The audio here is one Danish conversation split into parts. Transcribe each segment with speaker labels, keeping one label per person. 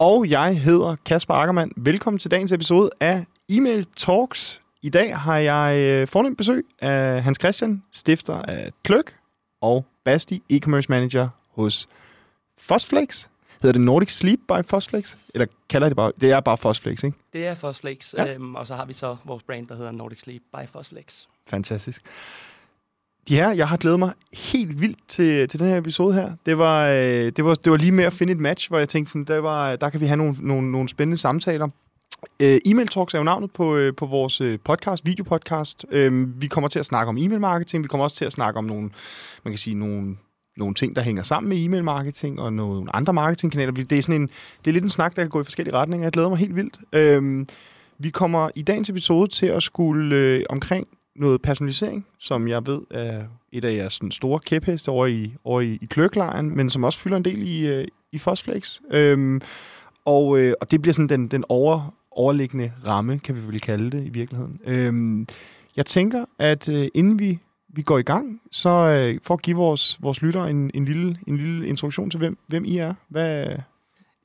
Speaker 1: Og
Speaker 2: jeg hedder Kasper Ackermann. Velkommen til dagens episode af Email Talks. I dag har jeg øh, fornemt besøg af Hans Christian, stifter af Kløk, og Basti, e-commerce manager hos Fosflex. Hedder det Nordic Sleep by Fosflex? Eller kalder det bare... Det er bare Fosflex, ikke?
Speaker 3: Det er Fosflex,
Speaker 2: Ja.
Speaker 3: ja. øhm, og så har vi så vores brand, der hedder Nordic Sleep by Fosflex.
Speaker 2: Fantastisk. Ja, jeg har glædet mig helt vildt til, til den her episode her. Det var, øh, det, var, det var lige med at finde et match, hvor jeg tænkte, sådan, der, var, der kan vi have nogle, nogle, nogle spændende samtaler. Øh, email Talks er jo navnet på, øh, på vores øh, podcast, videopodcast. Øh, vi kommer til at snakke om e-mail marketing. Vi kommer også til at snakke om nogle, man kan sige, nogle, nogle ting, der hænger sammen med e-mail marketing og nogle andre marketingkanaler. Det er, sådan en, det er lidt en snak, der kan gå i forskellige retninger. Jeg glæder mig helt vildt. Øh, vi kommer i dagens episode til at skulle øh, omkring noget personalisering, som jeg ved er et af jeres sådan, store kæpheste over i, over i, i kløklejren, men som også fylder en del i, øh, i Fosflex. Øhm, og, øh, og det bliver sådan den, den over, overliggende ramme, kan vi vel kalde det i virkeligheden. Øhm, jeg tænker, at øh, inden vi, vi går i gang, så øh, for at give vores, vores lyttere en, en, lille, en lille introduktion til, hvem, hvem I er. Hvad,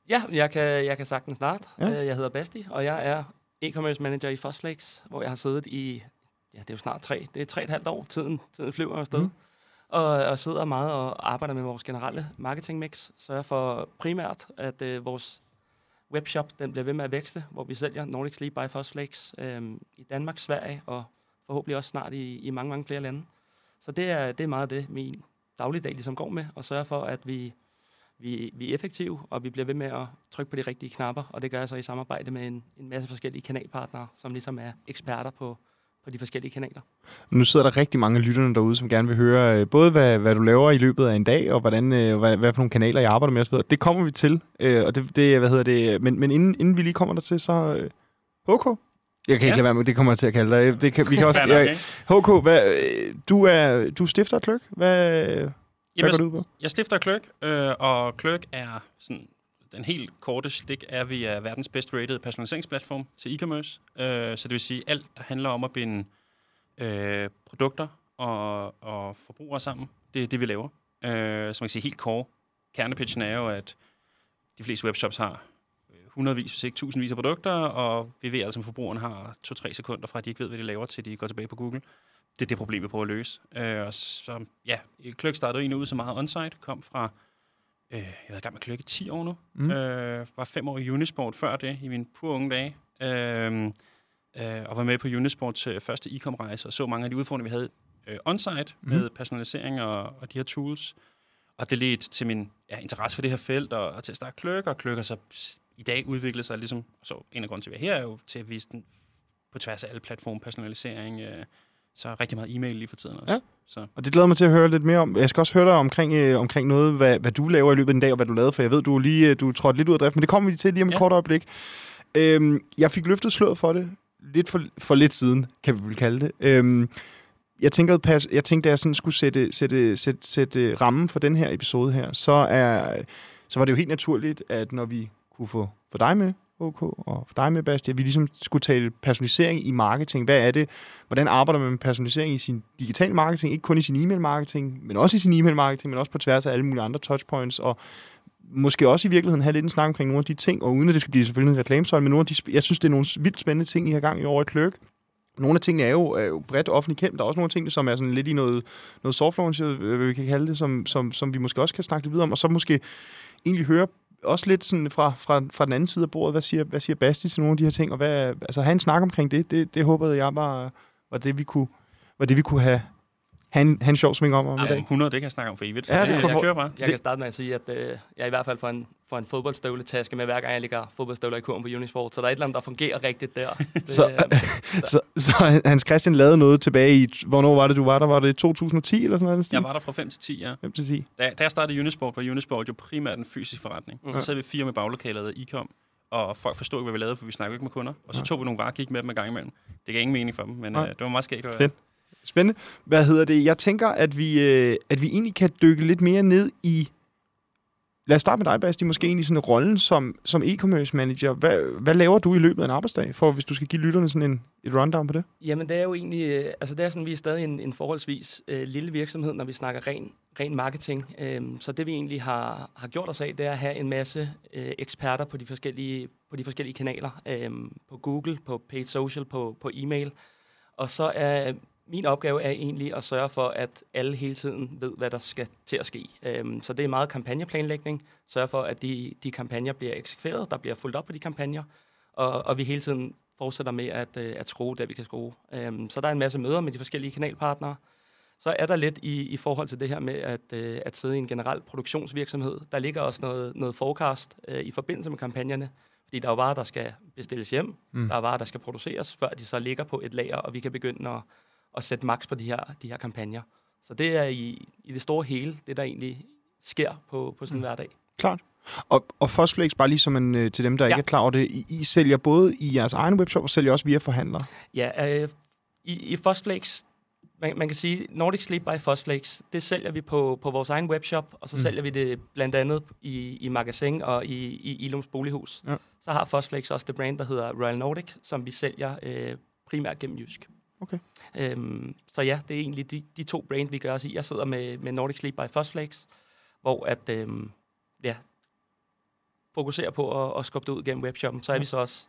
Speaker 3: Ja, jeg kan, jeg kan sagtens starte.
Speaker 2: Ja.
Speaker 3: Ja. Jeg hedder Basti, og jeg er e-commerce manager i Fosflex, hvor jeg har siddet i, ja, det er jo snart tre, det er tre og et halvt år, tiden, tiden flyver afsted. Mm. Og, og sidder meget og arbejder med vores generelle marketing mix, sørger for primært, at øh, vores webshop den bliver ved med at vækste, hvor vi sælger Nordic Sleep by Fosflex øh, i Danmark, Sverige og forhåbentlig også snart i, i mange, mange flere lande. Så det er, det er meget det, min dagligdag ligesom går med, og sørge for, at vi, vi, vi er effektive, og vi bliver ved med at trykke på de rigtige knapper, og det gør jeg så i samarbejde med en, en masse forskellige kanalpartnere, som ligesom er eksperter på, på de forskellige kanaler.
Speaker 2: Nu sidder der rigtig mange lytterne derude, som gerne vil høre øh, både, hvad, hvad du laver i løbet af en dag, og hvordan, øh, hvad, hvad for nogle kanaler, jeg arbejder med osv. Det kommer vi til, øh, og det, det, hvad hedder det, men, men inden, inden vi lige kommer der til, så... HK? Jeg kan ikke
Speaker 4: Ja.
Speaker 2: lade være med, det kommer jeg til at kalde dig. Det kan, vi kan også, jeg? HK, hvad, du, er, du er stifter Kløk. Hvad, hvad
Speaker 4: Jamen,
Speaker 2: går du ud på?
Speaker 4: jeg stifter Kløk, øh, og Kløk er sådan, den helt korte stik er, at vi er verdens bedst rated personaliseringsplatform til e-commerce. Øh, så det vil sige, alt, der handler om at binde øh, produkter og, og forbrugere sammen, det er det, vi laver. Øh, så man kan sige, helt core. Kernepitchen er jo, at de fleste webshops har øh, hundredvis, hvis ikke tusindvis af produkter, og vi ved altså, som forbrugerne har to-tre sekunder fra, at de ikke ved, hvad de laver, til de går tilbage på Google. Det er det problem, vi prøver at løse. Øh, og så, ja, Kløk startede egentlig ud så meget on-site, kom fra, øh, jeg i gang med Kløk i 10 år nu,
Speaker 2: Mm.
Speaker 4: mm. øh, var fem år i Unisport før det, i mine pure unge dage, øh, øh, og var med på Unisports øh, første e-com-rejse, og så mange af de udfordringer, vi havde øh, on-site
Speaker 2: Mhm.
Speaker 4: med personalisering og, og de her tools. Og det ledte til min ja, interesse for det her felt, og, og til at starte Kløk, og Kløk har så i dag udviklet sig ligesom, så en af grunden til, at vi er her, er jo til at vise den på tværs af alle platforme, personalisering, øh, så rigtig meget e-mail lige for tiden også.
Speaker 2: Ja.
Speaker 4: Så.
Speaker 2: Og det glæder mig til at høre lidt mere om. Jeg skal også høre dig omkring, øh, omkring noget, hvad, hvad du laver i løbet af en dag, og hvad du lavede, for jeg ved, du er lige øh, du er trådt lidt ud af drift, men det kommer vi til lige om et
Speaker 4: Ja.
Speaker 2: kort øjeblik. Øhm, jeg fik løftet sløret for det lidt for, for lidt siden, kan vi vel kalde det. Øhm, jeg tænkte, pas, jeg tænkte, at jeg sådan skulle sætte, sætte, sætte, sætte rammen for den her episode her, så, er, så var det jo helt naturligt, at når vi kunne få, få dig med, OK, og for dig med, Bastia, vi ligesom skulle tale personalisering i marketing. Hvad er det? Hvordan arbejder man med personalisering i sin digital marketing? Ikke kun i sin e-mail marketing, men også i sin e-mail marketing, men også på tværs af alle mulige andre touchpoints, og måske også i virkeligheden have lidt en snak omkring nogle af de ting, og uden at det skal blive selvfølgelig en reklamesøjle, men nogle af de, jeg synes, det er nogle vildt spændende ting, I har gang i over i Kløk. Nogle af tingene er jo, er jo bredt offentligt kendt. Der er også nogle ting, som er sådan lidt i noget, noget soft launch, øh, hvad vi kan kalde det, som, som, som vi måske også kan snakke lidt videre om, og så måske egentlig høre også lidt sådan fra, fra, fra den anden side af bordet, hvad siger, hvad siger Basti til nogle af de her ting, og hvad, altså have en snak omkring det, det, det håbede jeg var, var det, vi kunne, var det, vi kunne have, have, en, have en sjov sving om om i dag.
Speaker 4: 100, det kan jeg snakke om for evigt. Så
Speaker 2: Ja, det
Speaker 4: det, jeg
Speaker 2: få-
Speaker 4: kører bare.
Speaker 3: Jeg
Speaker 2: Det-
Speaker 3: kan starte med at sige, at øh, jeg i hvert fald får en, får en fodboldstøvletaske med, hver gang jeg ligger fodboldstøvler i kurven på Unisport. Så der er et eller andet, der fungerer rigtigt der. Det,
Speaker 2: Så-
Speaker 3: øh,
Speaker 2: Så, så Hans Christian lavede noget tilbage i, hvornår var det, du var der? Var det 2010 eller sådan noget?
Speaker 4: Jeg var der fra 5 til 10, ja.
Speaker 2: Hvem til at sige?
Speaker 4: Da, da jeg startede Unisport, var Unisport jo primært en fysisk forretning.
Speaker 3: Mhm.
Speaker 4: Så sad vi fire med baglokalet i e-com, og folk forstod ikke, hvad vi lavede, for vi snakkede ikke med kunder. Og så tog vi nogle varer og gik med dem en gang imellem. Det gav ingen mening for dem, men
Speaker 2: Nej.
Speaker 4: øh, det var meget skægt.
Speaker 2: Fedt. Spændende. Hvad hedder det? Jeg tænker, at vi, øh, at vi egentlig kan dykke lidt mere ned i lad os starte med dig, Basti, måske egentlig sådan rollen som, som e-commerce manager. Hvad, hvad laver du i løbet af en arbejdsdag, for hvis du skal give lytterne sådan en, et rundown på det?
Speaker 3: Jamen, det er jo egentlig, øh, altså det er sådan, vi er stadig en, en forholdsvis øh, lille virksomhed, når vi snakker ren, ren marketing. Øhm, så det vi egentlig har, har gjort os af, det er at have en masse øh, eksperter på de forskellige, på de forskellige kanaler. Øhm, på Google, på paid social, på, på e-mail. Og så er min opgave er egentlig at sørge for, at alle hele tiden ved, hvad der skal til at ske. Øhm, så det er meget kampagneplanlægning. Sørge for, at de, de kampagner bliver eksekveret, der bliver fuldt op på de kampagner, og, og vi hele tiden fortsætter med at, øh, at skrue det, vi kan skrue. Øhm, så der er en masse møder med de forskellige kanalpartnere. Så er der lidt i, i forhold til det her med at, øh, at sidde i en generel produktionsvirksomhed. Der ligger også noget, noget forecast øh, i forbindelse med kampagnerne, fordi der er jo varer, der skal bestilles hjem, mm. der er varer, der skal produceres, før de så ligger på et lager, og vi kan begynde at, at sætte max på de her, de her kampagner. Så det er i, i det store hele, det der egentlig sker på, på sådan en mm. hverdag.
Speaker 2: Klart. Og, og Fosflex, bare lige som en, øh, til dem, der ja. ikke er klar over det, I, I sælger både i jeres egen webshop, og sælger også via forhandlere?
Speaker 3: Ja, øh, i, i Fosflex, man, man kan sige, Nordic Sleep by Fosflex, det sælger vi på, på vores egen webshop, og så mm. sælger vi det blandt andet i, i magasin og i, i Ilums Bolighus. Ja. Så har Fosflex også det brand, der hedder Royal Nordic, som vi sælger øh, primært gennem Jysk.
Speaker 2: Okay.
Speaker 3: Øhm, så ja, det er egentlig de, de to brand, vi gør os i. Jeg sidder med, med Nordic Sleep by Fosflex, hvor at, øhm, ja, fokuserer på at, at skubbe det ud gennem webshoppen. Så er ja. vi så også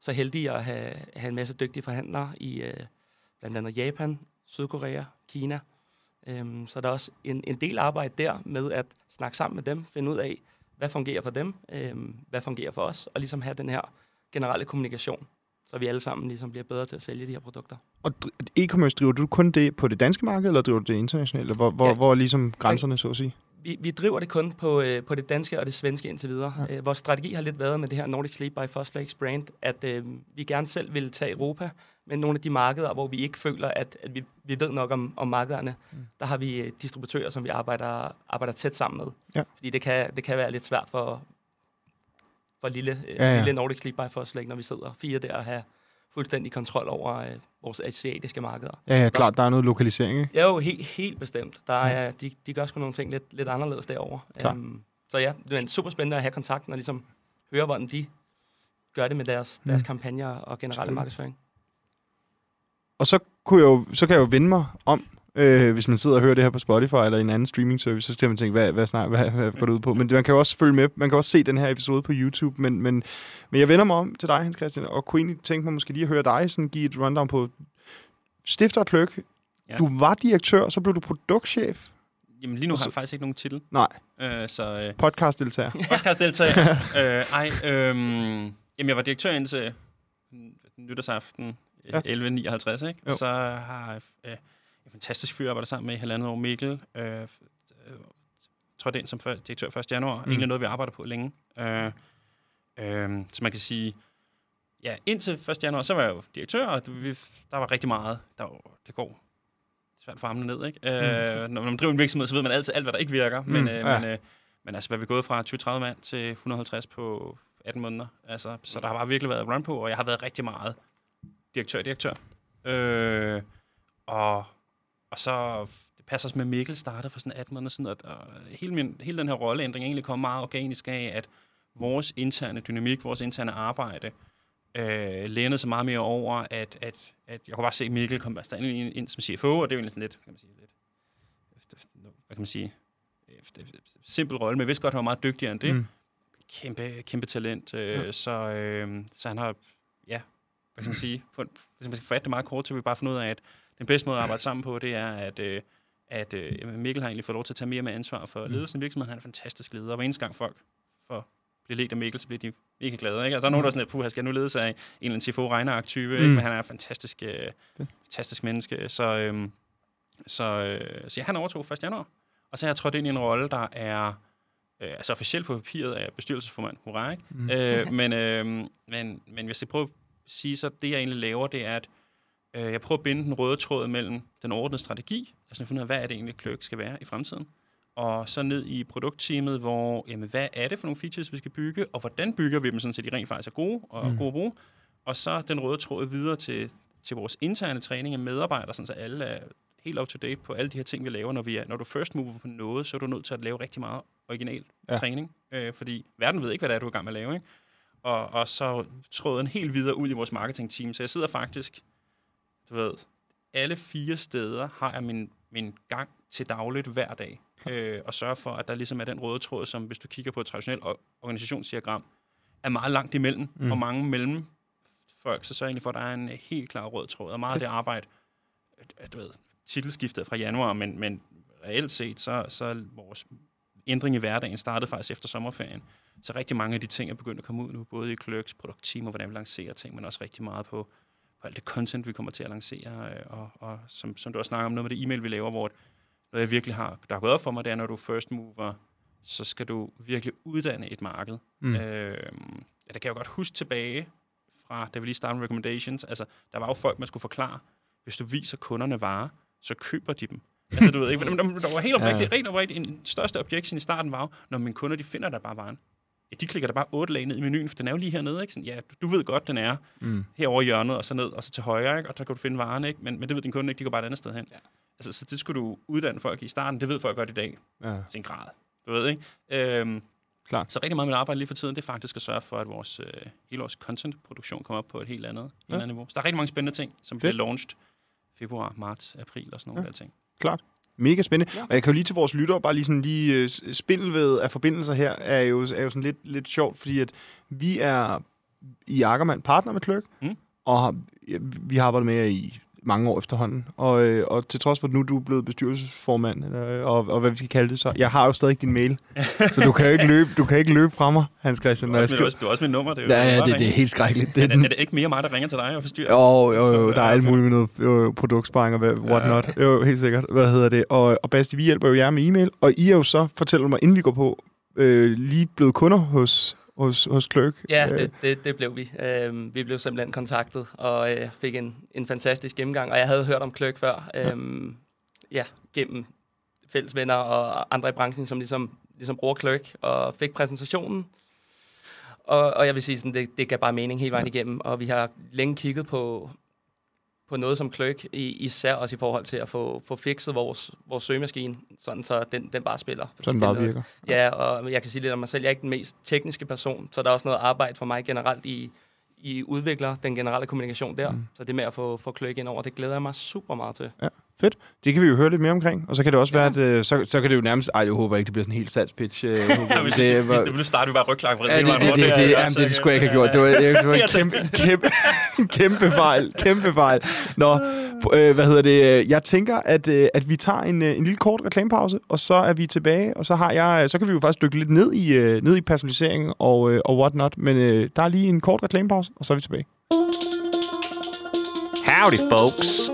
Speaker 3: så heldige at have, have en masse dygtige forhandlere i øh, blandt andet Japan, Sydkorea, Kina. Øhm, så der er også en, en del arbejde der med at snakke sammen med dem, finde ud af, hvad fungerer for dem, øhm, hvad fungerer for os, og ligesom have den her generelle kommunikation så vi alle sammen ligesom bliver bedre til at sælge de her produkter.
Speaker 2: Og e-commerce, driver du kun det på det danske marked, eller driver du det internationalt? Hvor, hvor, ja. hvor er ligesom grænserne, så at sige?
Speaker 3: Vi, vi driver det kun på, øh, på det danske og det svenske indtil videre. Ja. Øh, vores strategi har lidt været med det her Nordic Sleep by Fosflex brand, at øh, vi gerne selv vil tage Europa, men nogle af de markeder, hvor vi ikke føler, at, at vi, vi ved nok om, om markederne, mm. der har vi øh, distributører, som vi arbejder, arbejder tæt sammen med. Ja. Fordi det kan, det kan være lidt svært for, for lille, øh, ja, ja. lille Nordic Sleep by Fosflex, når vi sidder fire der og have fuldstændig kontrol over øh, vores asiatiske markeder.
Speaker 2: Ja, ja, klart, der er noget lokalisering, ikke?
Speaker 3: Ja, jo, helt, helt bestemt. Der er, ja. de, de gør sgu nogle ting lidt, lidt anderledes derovre. Um, så ja, det er super spændende at have kontakten og ligesom høre, hvordan de gør det med deres, mm. deres kampagner og generelle markedsføring.
Speaker 2: Og så, kunne jeg jo, så kan jeg jo vende mig om Øh, hvis man sidder og hører det her på Spotify eller en anden streaming service, så skal man tænke, hvad, hvad, snart, hvad, hvad går det ud på? Men man kan jo også følge med. Man kan også se den her episode på YouTube. Men, men, men jeg vender mig om til dig, Hans Christian, og kunne egentlig tænke mig måske lige at høre dig sådan give et rundown på Stifter Kløk. Ja. Du var direktør, så blev du produktchef.
Speaker 4: Jamen lige nu har jeg faktisk ikke nogen titel.
Speaker 2: Nej.
Speaker 4: Øh, så,
Speaker 2: øh, Podcastdeltager.
Speaker 4: Podcastdeltager. øh, ej, øh, jamen jeg var direktør indtil nytårsaften ja. 11.59, ikke? Jo. Så har øh, en fantastisk fyr, jeg arbejder sammen med i halvandet år, Mikkel. Øh, øh, trådte ind som før, direktør 1. januar. Mm. Egentlig noget, vi arbejder på længe. Øh, øh, så man kan sige, ja, indtil 1. januar, så var jeg jo direktør, og vi, der var rigtig meget. Der var, det går svært for armene ned, ikke? Mm. Øh, når man driver en virksomhed, så ved man altid alt, hvad der ikke virker. Mm. Men, øh, ja. men, øh, men altså, hvad er vi gået fra 20-30 mand til 150 på 18 måneder? Altså, så der har bare virkelig været run på, og jeg har været rigtig meget direktør-direktør. Øh, og og så det passer med Mikkel startede for sådan 18 måneder siden, og, og hele, min, hele den her rolleændring egentlig kom meget organisk af, at vores interne dynamik, vores interne arbejde, øh, lænede sig meget mere over, at, at, at jeg kunne bare se, at Mikkel kom bare ind, ind som CFO, og det er jo egentlig sådan lidt, kan man sige, lidt, hvad kan man sige, simpel rolle, men jeg vidste godt, at han var meget dygtigere end det. Mm. Kæmpe, kæmpe talent. Øh, ja. så, øh, så han har, ja, hvad skal man sige, for, hvis man skal fatte det meget kort, så vi bare finde ud af, at den bedste måde at arbejde sammen på, det er, at, øh, at øh, Mikkel har egentlig fået lov til at tage mere med ansvar for mm. ledelsen i virksomheden. Han er en fantastisk leder, og hver eneste gang folk får bliver ledt af Mikkel, så bliver de ikke glade. Ikke? Og der er nogen, der er sådan, at puh, skal nu lede sig af en eller anden CFO regner type, mm. men han er en fantastisk, øh, fantastisk menneske. Så, øh, så, øh, så ja, han overtog 1. januar. Og så har jeg trådt ind i en rolle, der er øh, altså officielt på papiret af bestyrelsesformand. Hurra, ikke? Mm. Øh, men, øh, men, men hvis jeg prøver at sige, så det jeg egentlig laver, det er, at Øh, jeg prøver at binde den røde tråd mellem den ordnede strategi, altså finde ud af, hvad er det egentlig, Clerk skal være i fremtiden, og så ned i produktteamet, hvor, jamen, hvad er det for nogle features, vi skal bygge, og hvordan bygger vi dem, sådan, så de rent faktisk er gode og mm. gode at bruge. Og så den røde tråd videre til, til vores interne træning af medarbejdere, sådan, så alle er helt up to date på alle de her ting, vi laver. Når, vi er, når du first mover på noget, så er du nødt til at lave rigtig meget original
Speaker 2: Ja.
Speaker 4: træning. Øh, fordi verden ved ikke, hvad det er, du er i gang med at lave. Ikke? Og, og så tråden helt videre ud i vores marketing-team. Så jeg sidder faktisk, du ved, alle fire steder har jeg min, min gang til dagligt hver dag. Øh, og sørger for, at der ligesom er den røde tråd, som hvis du kigger på et traditionelt or- organisationsdiagram, er meget langt imellem,
Speaker 2: Mm.
Speaker 4: og mange mellem folk, så jeg egentlig for, at der er en helt klar rød tråd. Og meget af det arbejde, øh, du ved, titelskiftet fra januar, men, men reelt set, så, så vores ændring i hverdagen startede faktisk efter sommerferien. Så rigtig mange af de ting er begyndt at komme ud nu, både i Clerks produktteam og hvordan vi lancerer ting, men også rigtig meget på, på alt det content, vi kommer til at lancere. øh, Og, og som, som du også snakker om, noget med det e-mail, vi laver, hvor noget jeg virkelig har, der har gået op for mig, det er, når du er first mover, så skal du virkelig uddanne et marked.
Speaker 2: Mm.
Speaker 4: Øh, ja, det kan jeg jo godt huske tilbage fra, da vi lige startede med recommendations. Altså, der var jo folk, man skulle forklare, hvis du viser kunderne varer, så køber de dem. Altså, du ved ikke, men der, der var helt oprigtigt,
Speaker 2: ja.
Speaker 4: rent oprigtigt, en største objection i starten var jo, når mine kunder, de finder der bare varen. Ja, de klikker der bare otte lag ned i menuen, for den er jo lige hernede, ikke? Sådan, ja, du, du ved godt, den er
Speaker 2: Mm.
Speaker 4: herovre i hjørnet, og så ned, og så til højre, ikke? Og så kan du finde varen, ikke? Men, men det ved din kunde ikke, de går bare et andet sted hen.
Speaker 3: Ja.
Speaker 4: Altså, så det skulle du uddanne folk i starten, det ved folk godt i dag,
Speaker 2: Ja.
Speaker 4: til en grad. Du ved, ikke? Øhm,
Speaker 2: Klart.
Speaker 4: Så rigtig meget med mit arbejde lige for tiden, det er faktisk at sørge for, at vores, øh, hele vores content-produktion kommer op på et helt andet, ja. Andet niveau. Så der er rigtig mange spændende ting, som bliver launched februar, marts, april og sådan nogle
Speaker 2: ja.
Speaker 4: der ting.
Speaker 2: Klart. Mega spændende. Ja. Og jeg kan jo lige til vores lyttere, bare lige sådan lige øh, spindelved af forbindelser her, er jo, er jo sådan lidt, lidt sjovt, fordi at vi er i Ackermann partner med Clerk,
Speaker 4: Mm.
Speaker 2: og har, vi har arbejdet med jer i mange år efterhånden. Og, øh, og til trods for, at nu du er blevet bestyrelsesformand, øh, og, og hvad vi skal kalde det, så jeg har jo stadig din mail. så du kan jo ikke løbe, du kan ikke løbe fra mig, Hans Christian. Når
Speaker 4: har
Speaker 2: jeg
Speaker 4: også,
Speaker 2: skriver.
Speaker 4: også, har også mit nummer, det er jo
Speaker 2: Ja, ja, det, det er helt skrækkeligt. Det
Speaker 4: er, det,
Speaker 2: den,
Speaker 4: er det ikke mere mig, der ringer til dig og forstyrrer?
Speaker 2: Jo, jo, jo,
Speaker 4: Så,
Speaker 2: der er
Speaker 4: ja,
Speaker 2: alt muligt med noget jo, produktsparing og hvad- whatnot. Jo, helt sikkert. Hvad hedder det? Og, og Basti, vi hjælper jo jer med e-mail, og I er jo så, fortæller mig, inden vi går på, øh, lige blevet kunder hos, hos, hos Clerk.
Speaker 3: Ja,
Speaker 2: Øh,
Speaker 3: det, det, det blev vi. Øhm, vi blev simpelthen kontaktet og øh, fik en, en fantastisk gennemgang. Og jeg havde hørt om Kløk før. Øhm, ja, gennem fælles venner og andre i branchen, som ligesom, ligesom bruger Kløk, og fik præsentationen. Og, og jeg vil sige, sådan, det, det gav bare mening hele vejen igennem. Og vi har længe kigget på, på noget som Kløk, i, især også i forhold til at få, få fikset vores, vores søgemaskine, sådan så den, den bare spiller. Det er
Speaker 2: bare
Speaker 3: noget-
Speaker 2: virker.
Speaker 3: Ja, og jeg kan sige lidt om mig selv. Jeg er ikke den mest tekniske person, så der er også noget arbejde for mig generelt i, i udvikler den generelle kommunikation der.
Speaker 2: Mm.
Speaker 3: Så det med at få, få kløk ind over, det glæder jeg mig super meget til.
Speaker 2: Det kan vi jo høre lidt mere omkring, og så kan det også være, at øh, så, så kan det jo nærmest... Ej, jeg håber ikke, det bliver sådan en helt salgspitch. Øh,
Speaker 4: Ja, hvis,
Speaker 2: det,
Speaker 4: det, hvis
Speaker 2: var-
Speaker 4: det ville starte, vi bare rygklang
Speaker 2: Ja, det, det, det, det, det, jamen, det skulle jeg ikke have gjort. Det var, det var en
Speaker 4: Jeg
Speaker 2: kæmpe, kæmpe, kæmpe fejl. Kæmpe fejl. Nå, øh, hvad hedder det? Jeg tænker, at, øh, at vi tager en, øh, en lille kort reklamepause, og så er vi tilbage, og så, har jeg, så kan vi jo faktisk dykke lidt ned i, øh, ned i personalisering og, øh, og whatnot. Men øh, der er lige en kort reklamepause, og så er vi tilbage.
Speaker 5: Howdy, folks.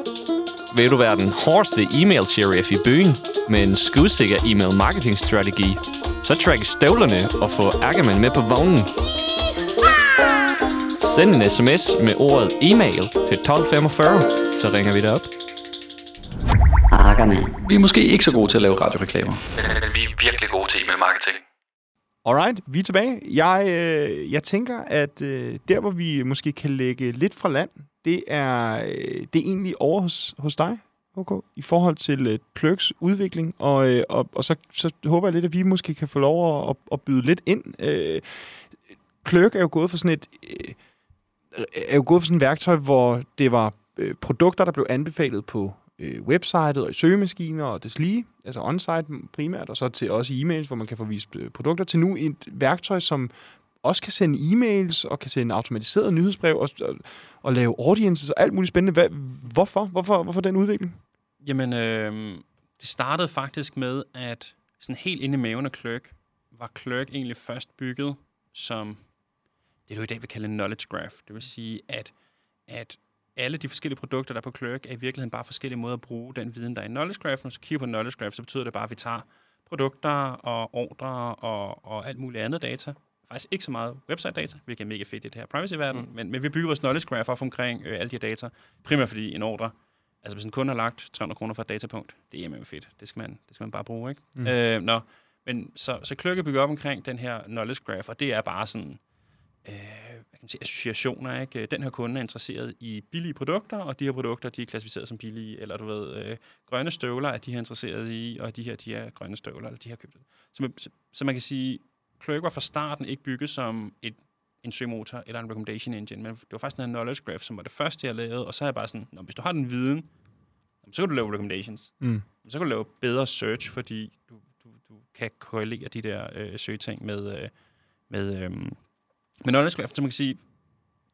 Speaker 5: Vil du være den hårdeste e-mail sheriff i byen med en skudsikker e-mail marketing strategi, så træk støvlerne og få Ackerman med på vognen. Send en sms med ordet e-mail til 1245, så ringer vi dig op.
Speaker 6: Ackermann.
Speaker 7: Vi er måske ikke så gode til at lave radioreklamer.
Speaker 8: Men vi er virkelig gode til e-mail marketing.
Speaker 2: Alright, vi er tilbage. Jeg, øh, jeg tænker, at øh, der, hvor vi måske kan lægge lidt fra land, det er, øh, det er egentlig over hos, hos dig, OK, i forhold til øh, uh, Clerks udvikling. Og, uh, og, og så, så håber jeg lidt, at vi måske kan få lov at, at, at byde lidt ind. Uh, Clerk er jo gået for sådan et... uh, er jo gået for sådan et værktøj, hvor det var uh, produkter, der blev anbefalet på uh, websitet og i søgemaskiner og deslige, altså on-site primært, og så til også e-mails, hvor man kan få vist uh, produkter, til nu et værktøj, som også kan sende e-mails og kan sende automatiseret nyhedsbrev og, og, og lave audiences og alt muligt spændende. Hvad, hvorfor? hvorfor? Hvorfor den udvikling?
Speaker 4: Jamen, øh, det startede faktisk med, at sådan helt inde i maven af Clerk, var Clerk egentlig først bygget som det, du i dag vil kalde en knowledge graph. Det vil sige, at, at alle de forskellige produkter, der er på Clerk, er i virkeligheden bare forskellige måder at bruge den viden, der er i knowledge graph. Når du kigger på knowledge graph, så betyder det bare, at vi tager produkter og ordre og, og alt muligt andet data. Faktisk ikke så meget website-data, hvilket er mega fedt i det her privacy-verden, mm. men, men vi bygger vores knowledge graph op omkring øh, alle de her data. Primært fordi en ordre, altså hvis en kunde har lagt 300 kroner for et datapunkt, det er mega fedt. Det skal man, det skal man bare bruge, ikke? Mm. Øh, nå, men så, så Clerk er bygget op omkring den her knowledge graph, og det er bare sådan, øh, hvad kan man sige, associationer. Ikke? Den her kunde er interesseret i billige produkter, og de her produkter de er klassificeret som billige, eller du ved, øh, grønne støvler er de her interesseret i, og de her de er grønne støvler, eller de her købt. Så, man, så, så man kan sige, Clerk var fra starten ikke bygget som et, en søgemotor eller en recommendation engine, men det var faktisk en knowledge graph, som var det første, jeg lavede, og så er jeg bare sådan, Nå, hvis du har den viden, så kan du lave recommendations.
Speaker 2: Mm.
Speaker 4: Så kan du lave bedre search, fordi du, du, du kan korrelere de der øh, søgeting med, øh, med, øh, med knowledge graph. Så man kan sige,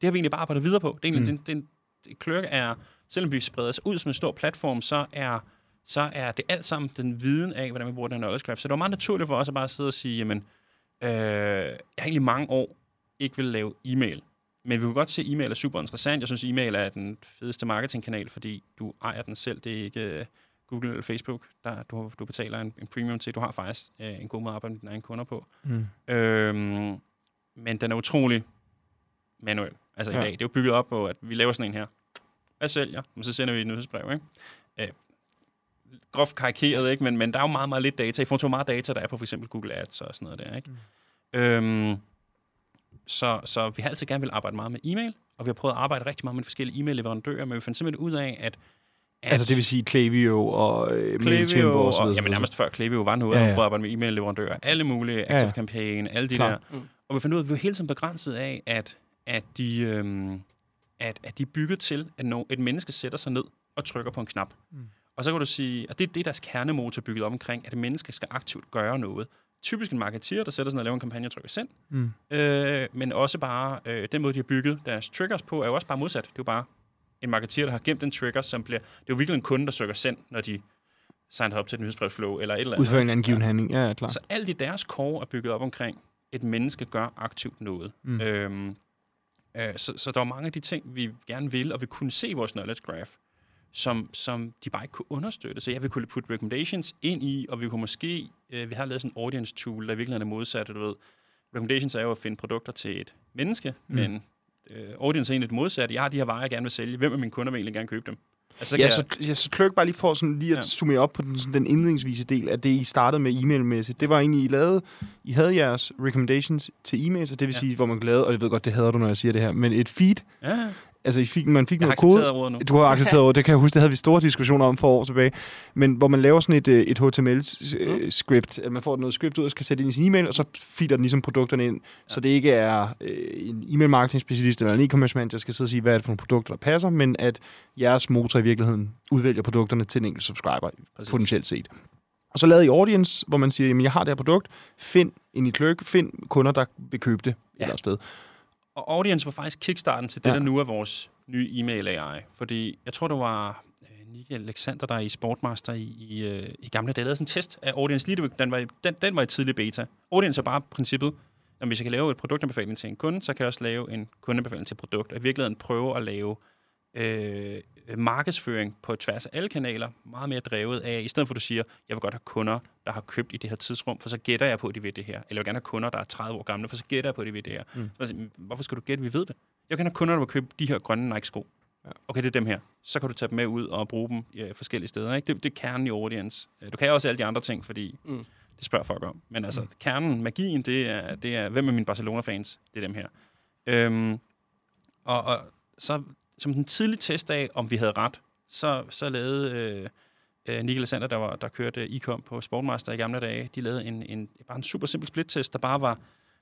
Speaker 4: det har vi egentlig bare arbejdet videre på. Det er egentlig,
Speaker 2: Mm.
Speaker 4: den, den, Clerk er, selvom vi spreder os ud som en stor platform, så er, så er det alt sammen den viden af, hvordan vi bruger den knowledge graph. Så det var meget naturligt for os at bare sidde og sige, jamen, øh, jeg har egentlig mange år ikke vil lave e-mail. Men vi kunne godt se, at e-mail er super interessant. Jeg synes, e-mail er den fedeste marketingkanal, fordi du ejer den selv. Det er ikke øh, Google eller Facebook, der du, du betaler en, en premium til. Du har faktisk øh, en god måde at arbejde med dine egne kunder på.
Speaker 2: Mm.
Speaker 4: Øhm, men den er utrolig manuel. Altså ja. I dag. Det er jo bygget op på, at vi laver sådan en her. Hvad sælger? Og så sender vi et nyhedsbrev, ikke? Øh, groft karikeret, ikke? Men, men der er jo meget, meget lidt data. I forhold til, hvor meget data der er på for eksempel Google Ads og sådan noget der, ikke? Mm. Øhm, så, så vi har altid gerne vil arbejde meget med e-mail, og vi har prøvet at arbejde rigtig meget med forskellige e-mail-leverandører, men vi fandt simpelthen ud af, at, at
Speaker 2: Altså det vil sige Klaviyo og øh, MailChimp
Speaker 4: Klaviyo,
Speaker 2: og så
Speaker 4: og,
Speaker 2: videre.
Speaker 4: jamen nærmest før Klaviyo var noget,
Speaker 2: Ja,
Speaker 4: ja,
Speaker 2: ja.
Speaker 4: prøvet at arbejde med e-mail-leverandører, alle mulige,
Speaker 2: ja.
Speaker 4: ActiveCampaign, alle de
Speaker 2: Klart.
Speaker 4: der. Og vi fandt ud af, at vi var hele tiden begrænset af, at, at, de, øhm, at, at de er bygget til, at når et menneske sætter sig ned og trykker på en knap.
Speaker 2: Mm.
Speaker 4: Og så kan du sige, at det er det, deres kernemotor er bygget op omkring, at et menneske skal aktivt gøre noget. Typisk en marketeer, der sætter sig ned og laver en kampagne og trykker send.
Speaker 2: Mm.
Speaker 4: Øh, men også bare, øh, den måde, de har bygget deres triggers på, er jo også bare modsat. Det er jo bare en marketeer, der har gemt en trigger, som bliver... Det er jo virkelig en kunde, der søger send, når de signer op til et nyhedsbrevflow eller et eller andet.
Speaker 2: Udføre en angiven handling. Ja, ja, klart.
Speaker 4: Så alt i deres core er bygget op omkring, et menneske gør aktivt noget.
Speaker 2: Mm.
Speaker 4: Øhm, øh, så, så der var mange af de ting, vi gerne vil, og vi kunne se i vores knowledge graph, som, som de bare ikke kunne understøtte. Så jeg vil kunne putte recommendations ind i, og vi kunne måske, øh, vi har lavet sådan en audience tool, der virkelig er det modsatte, du ved. Recommendations er jo at finde produkter til et menneske,
Speaker 2: Mm.
Speaker 4: men øh, audience er egentlig det modsatte. Jeg har de her varer, jeg gerne vil sælge. Hvem af mine kunder vil egentlig gerne købe dem? Altså,
Speaker 2: Ja,
Speaker 4: kan
Speaker 2: så, ja, så Clerk bare lige for sådan lige at ja. Summere op på den, sådan den indledningsvise del af det, I startede med e-mailmæssigt. Det var egentlig, I lavede, I havde jeres recommendations til e-mails, det vil. Ja. sige, hvor man lavede, og jeg ved godt, det hader du, når jeg siger det her, men et feed,
Speaker 4: Ja,
Speaker 2: altså I fik, man fik
Speaker 4: jeg
Speaker 2: noget kode,
Speaker 4: ordet nu.
Speaker 2: Du har accepteret over, det kan jeg huske, det havde vi store diskussioner om for år tilbage. Men hvor man laver sådan et, øh, et HTML-script, at man får noget script ud og skal sætte ind i sin e-mail, og så feeder den ligesom produkterne ind, ja. så det ikke er øh, en e-mail-marketing-specialist eller en e-commerce manager, der skal sidde og sige, hvad er det for nogle produkter, der passer, men at jeres motor i virkeligheden udvælger produkterne til en enkelt subscriber,
Speaker 4: Præcis.
Speaker 2: potentielt set. Og så lavede I Audience, hvor man siger, jamen jeg har det her produkt, find ind i Clerk, find kunder, der vil købe det. Ja. et eller andet sted.
Speaker 4: Og Audience var faktisk kickstarten til det,
Speaker 2: Ja.
Speaker 4: der nu er vores nye e-mail AI. Fordi jeg tror, det var øh, Nicky Alexander, der er i Sportmaster i, i, øh, i gamle dage, lavede sådan en test af Audience. Lige den var, i, den, den var i tidlig beta. Audience er bare princippet, at hvis jeg kan lave et produktanbefaling til en kunde, så kan jeg også lave en kundeanbefaling til et produkt. Og i virkeligheden prøve at lave øh, markedsføring på tværs af alle kanaler, meget mere drevet af, i stedet for at du siger, jeg vil godt have kunder, der har købt i det her tidsrum, for så gætter jeg på, at de ved det her. Eller jeg vil gerne have kunder, der er 30 år gamle, for så gætter jeg på, at de ved det her.
Speaker 2: Mm.
Speaker 4: Så, siger, hvorfor skal du gætte, vi ved det? Jeg vil gerne have kunder, der vil købe de her grønne Nike-sko.
Speaker 2: Ja.
Speaker 4: Okay, det er dem her. Så kan du tage dem med ud og bruge dem ja, forskellige steder. Ikke? Det, det er kernen i audience. Øh, Du kan også alle de andre ting, fordi
Speaker 3: Mm.
Speaker 4: det spørger folk om. Men altså,
Speaker 2: mm.
Speaker 4: kernen, magien, det er, det er, hvem er mine Barcelona-fans? Det er dem her. Øhm, og, og så som en tidlig test af, om vi havde ret, så, så lavede øh, øh, Nick Alexander, der, var, der kørte e-com på Sportmaster i gamle dage, de lavede en, en, bare en super simpel split-test, der bare var,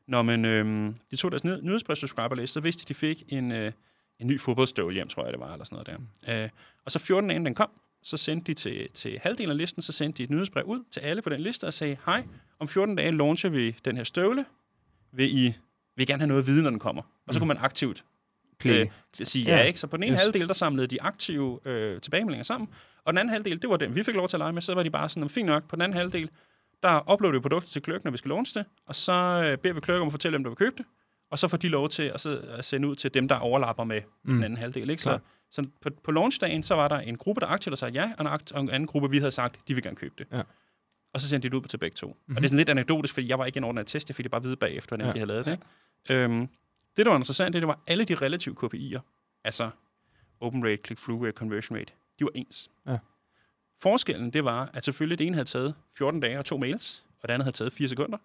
Speaker 4: når man, øh, de tog deres nyhed- nyhedsbrev-subscriber-liste, så vidste de, de fik en, øh, en ny fodboldstøvle hjem, tror jeg det var, eller sådan noget der. Øh, og så 14 dage den kom, så sendte de til, til halvdelen af listen, så sendte de et nyhedsbrev ud til alle på den liste og sagde, hej, om 14 dage launcher vi den her støvle, vil I, vil I gerne have noget viden, når den kommer? Og så
Speaker 2: Mm.
Speaker 4: kunne man aktivt. Øh, sige ja,
Speaker 2: Ja.
Speaker 4: ikke? Så på den ene
Speaker 2: Yes.
Speaker 4: halvdel, der samlede de aktive øh, tilbagemeldinger sammen, og den anden halvdel, det var den, vi fik lov til at lege med, så var de bare sådan, fint nok, på den anden halvdel, der uploader vi produktet til Kløk, når vi skal launche det, og så øh, beder vi Kløk om at fortælle dem, der vil købe det, og så får de lov til at, så, at sende ud til dem, der overlapper med mm. den anden halvdel. Ikke? Så,
Speaker 2: Klart.
Speaker 4: så på, på launchdagen, så var der en gruppe, der aktivt havde sagt ja, og en, akt, og en anden gruppe, vi havde sagt, de vil gerne købe det.
Speaker 2: Ja.
Speaker 4: Og så sendte de det ud til begge to.
Speaker 2: Mhm.
Speaker 4: Mm-hmm. Og det er sådan lidt anekdotisk, fordi jeg var ikke en ordentlig test, jeg fik det bare at vide bagefter, hvordan
Speaker 2: ja.
Speaker 4: de havde lavet det. Ikke? Øhm, det, der var interessant, det, det var alle de relative KPI'er, altså open rate, click-through rate, conversion rate, de var ens.
Speaker 2: Ja.
Speaker 4: Forskellen, det var, at selvfølgelig det ene havde taget 14 dage og to mails, og det andet havde taget 4 sekunder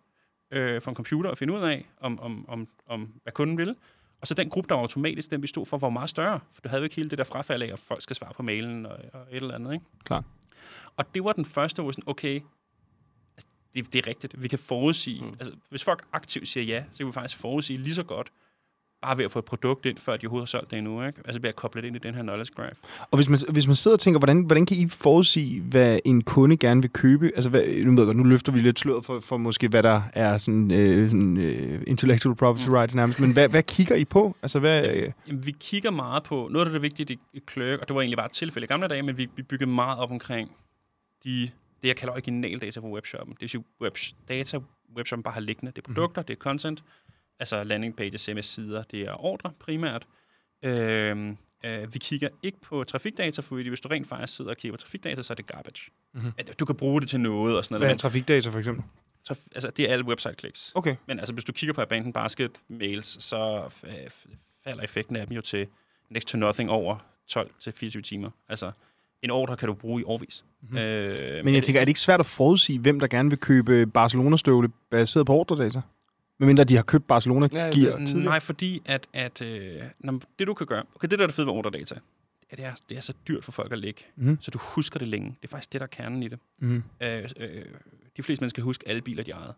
Speaker 4: øh, for en computer at finde ud af, om, om, om, om hvad kunden ville. Og så den gruppe, der var automatisk, den vi stod for, var meget større. For du havde jo ikke hele det der frafald af, at folk skal svare på mailen og, og et eller andet. Ikke?
Speaker 2: Klart.
Speaker 4: Og det var den første, hvor sådan, okay, altså, det, det er rigtigt. Vi kan forudsige. Mm. Altså, hvis folk aktivt siger ja, så kan vi faktisk forudsige lige så godt, bare ved at få et produkt ind, før de overhovedet har solgt det endnu. Ikke? Altså ved at koble det ind i den her knowledge graph.
Speaker 2: Og hvis man, hvis man sidder og tænker, hvordan, hvordan kan I forudsige, hvad en kunde gerne vil købe? Altså, hvad, nu, ved jeg, nu løfter vi lidt sløret for, for måske, hvad der er sådan, øh, sådan øh, intellectual property
Speaker 4: Mm.
Speaker 2: rights nærmest, men hvad, hvad kigger I på? Altså, hvad, øh,
Speaker 4: Jamen, vi kigger meget på, noget af det, der er vigtigt i, i Clerk, og det var egentlig bare et tilfælde i gamle dage, men vi, vi byggede meget op omkring de, det, jeg kalder original data på webshoppen. Det vil sige, web, data webshoppen bare har liggende. Det er produkter, mm. det er content, altså landing pages, CMS-sider, det er ordre primært. Øhm, øh, vi kigger ikke på trafikdata, for hvis du rent faktisk sidder og kigger på trafikdata, så er det garbage.
Speaker 2: Mhm.
Speaker 4: Mm-hmm. Du kan bruge det til noget og sådan
Speaker 2: hvad er
Speaker 4: noget.
Speaker 2: trafikdata for eksempel?
Speaker 4: Traf- altså, det er alle website-clicks.
Speaker 2: Okay.
Speaker 4: Men altså, hvis du kigger på Abandoned Basket mails, så falder effekten af dem jo til next to nothing over 12-24 timer. Altså, en ordre kan du bruge i årvis. Mm-hmm. Øh,
Speaker 2: Men jeg tænker, er det ikke svært at forudsige, hvem der gerne vil købe Barcelona-støvle baseret på ordredata? Medmindre de har købt Barcelona-gear
Speaker 3: Ja,
Speaker 2: ja, tidligere?
Speaker 4: Nej, fordi at, at øh, når, det du kan gøre, okay, det der er det fede ved ordredata, at det er, det er så dyrt for folk at lægge,
Speaker 2: Mhm.
Speaker 4: så du husker det længe. Det er faktisk det, der er kernen i det.
Speaker 2: Mm.
Speaker 4: Øh, øh, de fleste mennesker huske alle biler, de ejede,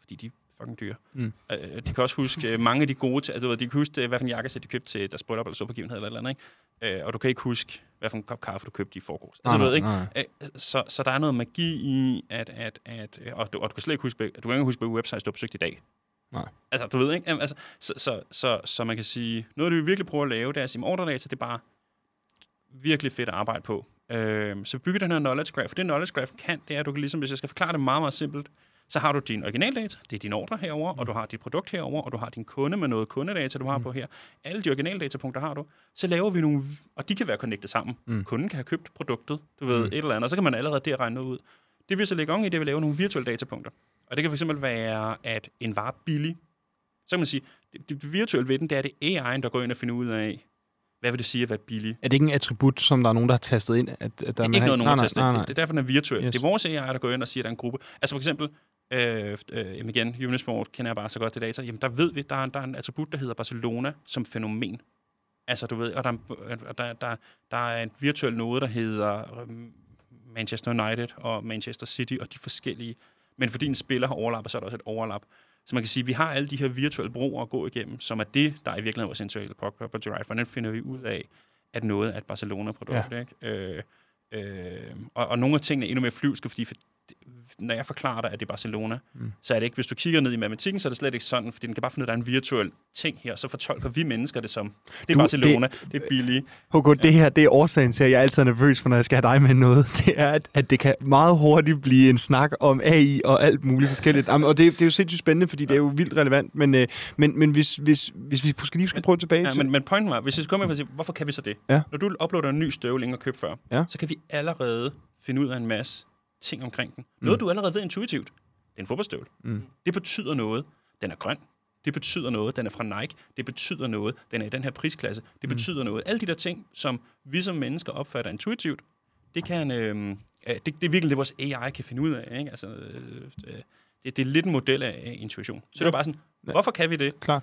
Speaker 4: fordi de er fucking dyre.
Speaker 2: Mm.
Speaker 4: Øh, de kan også huske øh, mange af de gode, altså, de kan huske, øh, hvad for en jakkesæt de købte til deres bryllup eller så begivenhed eller eller andet, ikke? Øh, og du kan ikke huske, hvad for en kop kaffe du købte i forgårs. Altså, du ved, ikke? Øh, så, så der er noget magi i, at, at, at øh, og, du, og du kan slet ikke huske, du kan ikke huske, hvilke websites du har besøgt i dag.
Speaker 2: Nej.
Speaker 4: Altså, du ved ikke, altså, så, så, så, så, man kan sige, noget det, vi virkelig prøver at lave, det er at sige, ordredata, det er bare virkelig fedt at arbejde på. Øh, så vi bygger den her knowledge graph, for det knowledge graph kan, det er, at du kan ligesom, hvis jeg skal forklare det meget, meget simpelt, så har du din originaldata, det er din ordre herover, og du har dit produkt herover, og du har din kunde med noget kundedata, du har på her. Alle de originaldatapunkter har du. Så laver vi nogle, og de kan være connected sammen. Mm. Kunden kan have købt produktet, du ved, mm. et eller andet, og så kan man allerede der regne noget ud. Det vi så lægger om i, det er, at vi laver nogle virtuelle datapunkter. Og det kan fx være, at en vare er billig. Så kan man sige, det, det virtuelle ved den, det er det AI'en, der går ind og finder ud af, hvad vil det sige at være billig?
Speaker 2: Er det ikke en attribut, som der er nogen, der har tastet ind? At, at der
Speaker 4: Det er ikke noget, nogen har testet.
Speaker 2: nej,
Speaker 4: Det, det er derfor, den er virtuel.
Speaker 2: Yes.
Speaker 4: Det er vores AI, der går ind og siger, at der er en gruppe. Altså for eksempel, øh, øh, jamen igen, Unisport kender jeg bare så godt det data. Jamen der ved vi, der er, der er en attribut, der hedder Barcelona som fænomen. Altså du ved, og der, er- der, der, der er en virtuel node, der hedder øhm, Manchester United og Manchester City og de forskellige. Men fordi en spiller har overlap, så er der også et overlap. Så man kan sige, at vi har alle de her virtuelle broer at gå igennem, som er det, der er i virkeligheden vores intellectual property right. Hvordan finder vi ud af, at noget er et Barcelona-produkt? Ja. Ikke? Øh, øh, og, og nogle af tingene er endnu mere flyvske, fordi for, når jeg forklarer dig, at det er Barcelona, mm. så er det ikke, hvis du kigger ned i matematikken, så er det slet ikke sådan, fordi den kan bare finde ud af, at der er en virtuel ting her, så fortolker vi mennesker det som, det er
Speaker 2: Du,
Speaker 4: Barcelona, det, det er billigt.
Speaker 2: HK, det her, det er årsagen til, at jeg altid er nervøs for, når jeg skal have dig med noget. Det er, at, at det kan meget hurtigt blive en snak om AI og alt muligt forskelligt. Jamen, og det, det er jo sindssygt spændende, fordi det er jo vildt relevant. Men, øh, men, men hvis, hvis, hvis vi måske lige skal prøve tilbage
Speaker 4: Ja,
Speaker 2: til...
Speaker 4: men, men pointen var, hvis jeg skal komme med sige, hvorfor kan vi så det?
Speaker 2: Ja.
Speaker 4: Når du uploader en ny støvle, ingen har købt før,
Speaker 2: Ja.
Speaker 4: så kan vi allerede finde ud af en masse ting omkring den. Noget,
Speaker 2: Mm.
Speaker 4: du allerede ved intuitivt. Det er en fodboldstøvle.
Speaker 2: Mm.
Speaker 4: Det betyder noget. Den er grøn. Det betyder noget. Den er fra Nike. Det betyder noget. Den er i den her prisklasse. Det
Speaker 2: Mm.
Speaker 4: betyder noget. Alle de der ting, som vi som mennesker opfatter intuitivt, det kan... Øh, øh, det, det er virkelig det, vores AI kan finde ud af. Ikke? Altså, øh, øh, det, det er lidt en model af intuition. Så det er bare sådan, hvorfor kan vi det?
Speaker 2: Klar.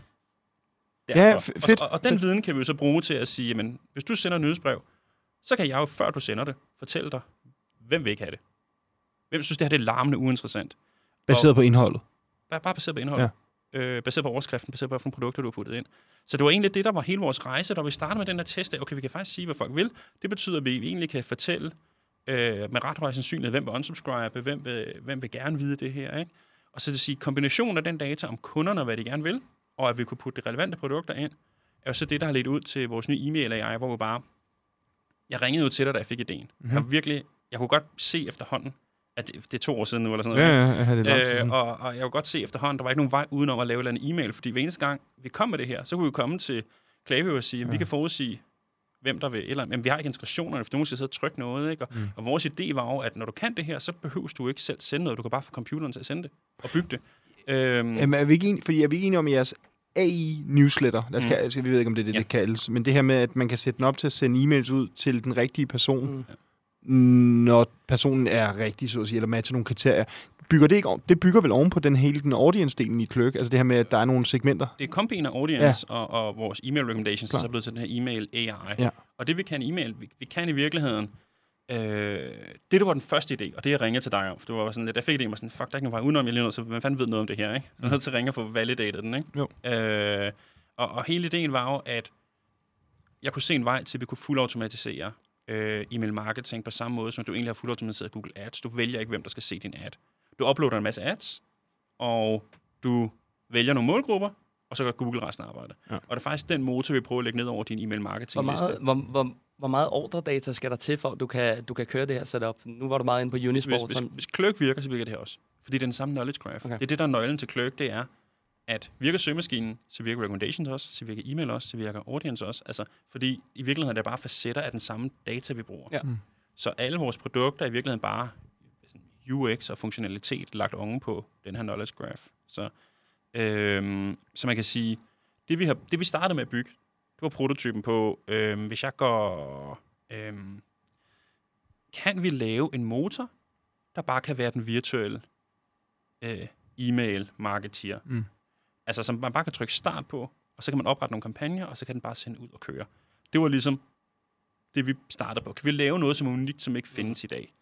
Speaker 4: Derfor.
Speaker 2: Ja, fedt.
Speaker 4: Og, og, den viden kan vi jo så bruge til at sige, jamen, hvis du sender nyhedsbrev, så kan jeg jo, før du sender det, fortælle dig, hvem vil ikke have det. Hvem synes, det her det er larmende uinteressant.
Speaker 2: Baseret på indholdet.
Speaker 4: Bare, bare baseret på indholdet. Ja. Øh, baseret på overskriften, baseret på, hvilke produkter du har puttet ind. Så det var egentlig det, der var hele vores rejse, da vi startede med den her test af, okay, vi kan faktisk sige, hvad folk vil. Det betyder, at vi egentlig kan fortælle øh, med ret høj sandsynlighed, hvem vil unsubscribe, hvem vil, hvem vil gerne vide det her. Ikke? Og så det sige, kombinationen af den data om kunderne og hvad de gerne vil, og at vi kunne putte de relevante produkter ind, er jo så det, der har ledt ud til vores nye e-mail AI, hvor vi bare... Jeg ringede ud til dig, da jeg fik ideen. Mm-hmm. Jeg, har virkelig, jeg kunne godt se efterhånden, at det, det er to år siden nu, eller sådan
Speaker 2: Ja,
Speaker 4: noget.
Speaker 2: ja, ja, det er.
Speaker 4: Øh, og, og jeg kunne godt se efterhånden, der var ikke nogen vej udenom at lave en e-mail, fordi hver eneste gang, vi kom med det her, så kunne vi komme til Klaviyo og sige, at vi kan forudsige, hvem der vil, eller men vi har ikke integrationerne, for nogen skal sidde og trykke noget, ikke? Og, mm. og vores idé var jo, at når du kan det her, så behøver du ikke selv sende noget, du kan bare få computeren til at sende det, og bygge det. Øhm,
Speaker 2: Jamen, er vi ikke enige, fordi er vi ikke enige om, jeres AI-newsletter, lad os
Speaker 4: Mm.
Speaker 2: mm. altså, vi ved ikke, om det er det,
Speaker 4: Ja.
Speaker 2: det kaldes, men det her med, at man kan sætte den op til at sende e-mails ud til den rigtige person,
Speaker 3: Mm.
Speaker 2: Når personen er rigtig, så at sige, eller matcher nogle kriterier. bygger det ikke oven- det bygger vel oven på den hele den audience-delen i Kløk? Altså det her med, at der er nogle segmenter?
Speaker 4: Det er kombin af audience ja. og, og vores e-mail recommendations, der
Speaker 2: Klart.
Speaker 4: så er blevet til den her e-mail AI.
Speaker 2: Ja.
Speaker 4: Og det vi kan i e-mail, vi, vi kan i virkeligheden, øh, det der var den første idé, og det jeg ringede til dig om, for det var sådan lidt, jeg fik idéen, var sådan, fuck, der er ikke nogen vej udenom, jeg lige nødt til, hvem fanden ved noget om det her, ikke? Så jeg er nødt til at ringe og få validated den, ikke?
Speaker 2: Jo.
Speaker 4: Øh, og, og hele ideen var jo, at jeg kunne se en vej til, at vi kunne fuldautomatisere øh, e-mail marketing på samme måde, som du egentlig har fuldautomatiseret Google Ads. Du vælger ikke, hvem der skal se din ad. Du uploader en masse ads, og du vælger nogle målgrupper, og så gør Google resten af arbejdet.
Speaker 2: Ja.
Speaker 4: Og det er faktisk den motor, vi prøver at lægge ned over din e-mail
Speaker 3: Hvor
Speaker 4: marketing
Speaker 3: meget,
Speaker 4: liste.
Speaker 3: hvor, hvor, hvor meget ordredata skal der til, for at du kan, du kan køre det her setup? Nu var du meget inde på
Speaker 4: Hvis,
Speaker 3: Unisport.
Speaker 4: hvis,
Speaker 3: Som,
Speaker 4: hvis Clerk virker, så virker det her også. Fordi det er den samme knowledge graph.
Speaker 3: Okay.
Speaker 4: Det er det, der er nøglen til Clerk, det er, at virker søgemaskinen, så virker recommendations også, så virker e-mail også, så virker audience også. Altså, fordi i virkeligheden er det bare facetter af den samme data, vi bruger.
Speaker 3: Ja.
Speaker 2: Mm.
Speaker 4: Så alle vores produkter er i virkeligheden bare UX og funktionalitet lagt oven på den her knowledge graph. Så, øhm, så man kan sige, det vi, har, det vi startede med at bygge, det var prototypen på, øhm, hvis jeg går, øhm, kan vi lave en motor, der bare kan være den virtuelle øh, e-mail marketeer.
Speaker 2: Mm.
Speaker 4: Altså, som man bare kan trykke start på, og så kan man oprette nogle kampagner, og så kan den bare sende ud og køre. Det var ligesom det, vi startede på. Kan vi lave noget som er unikt, som ikke findes i dag?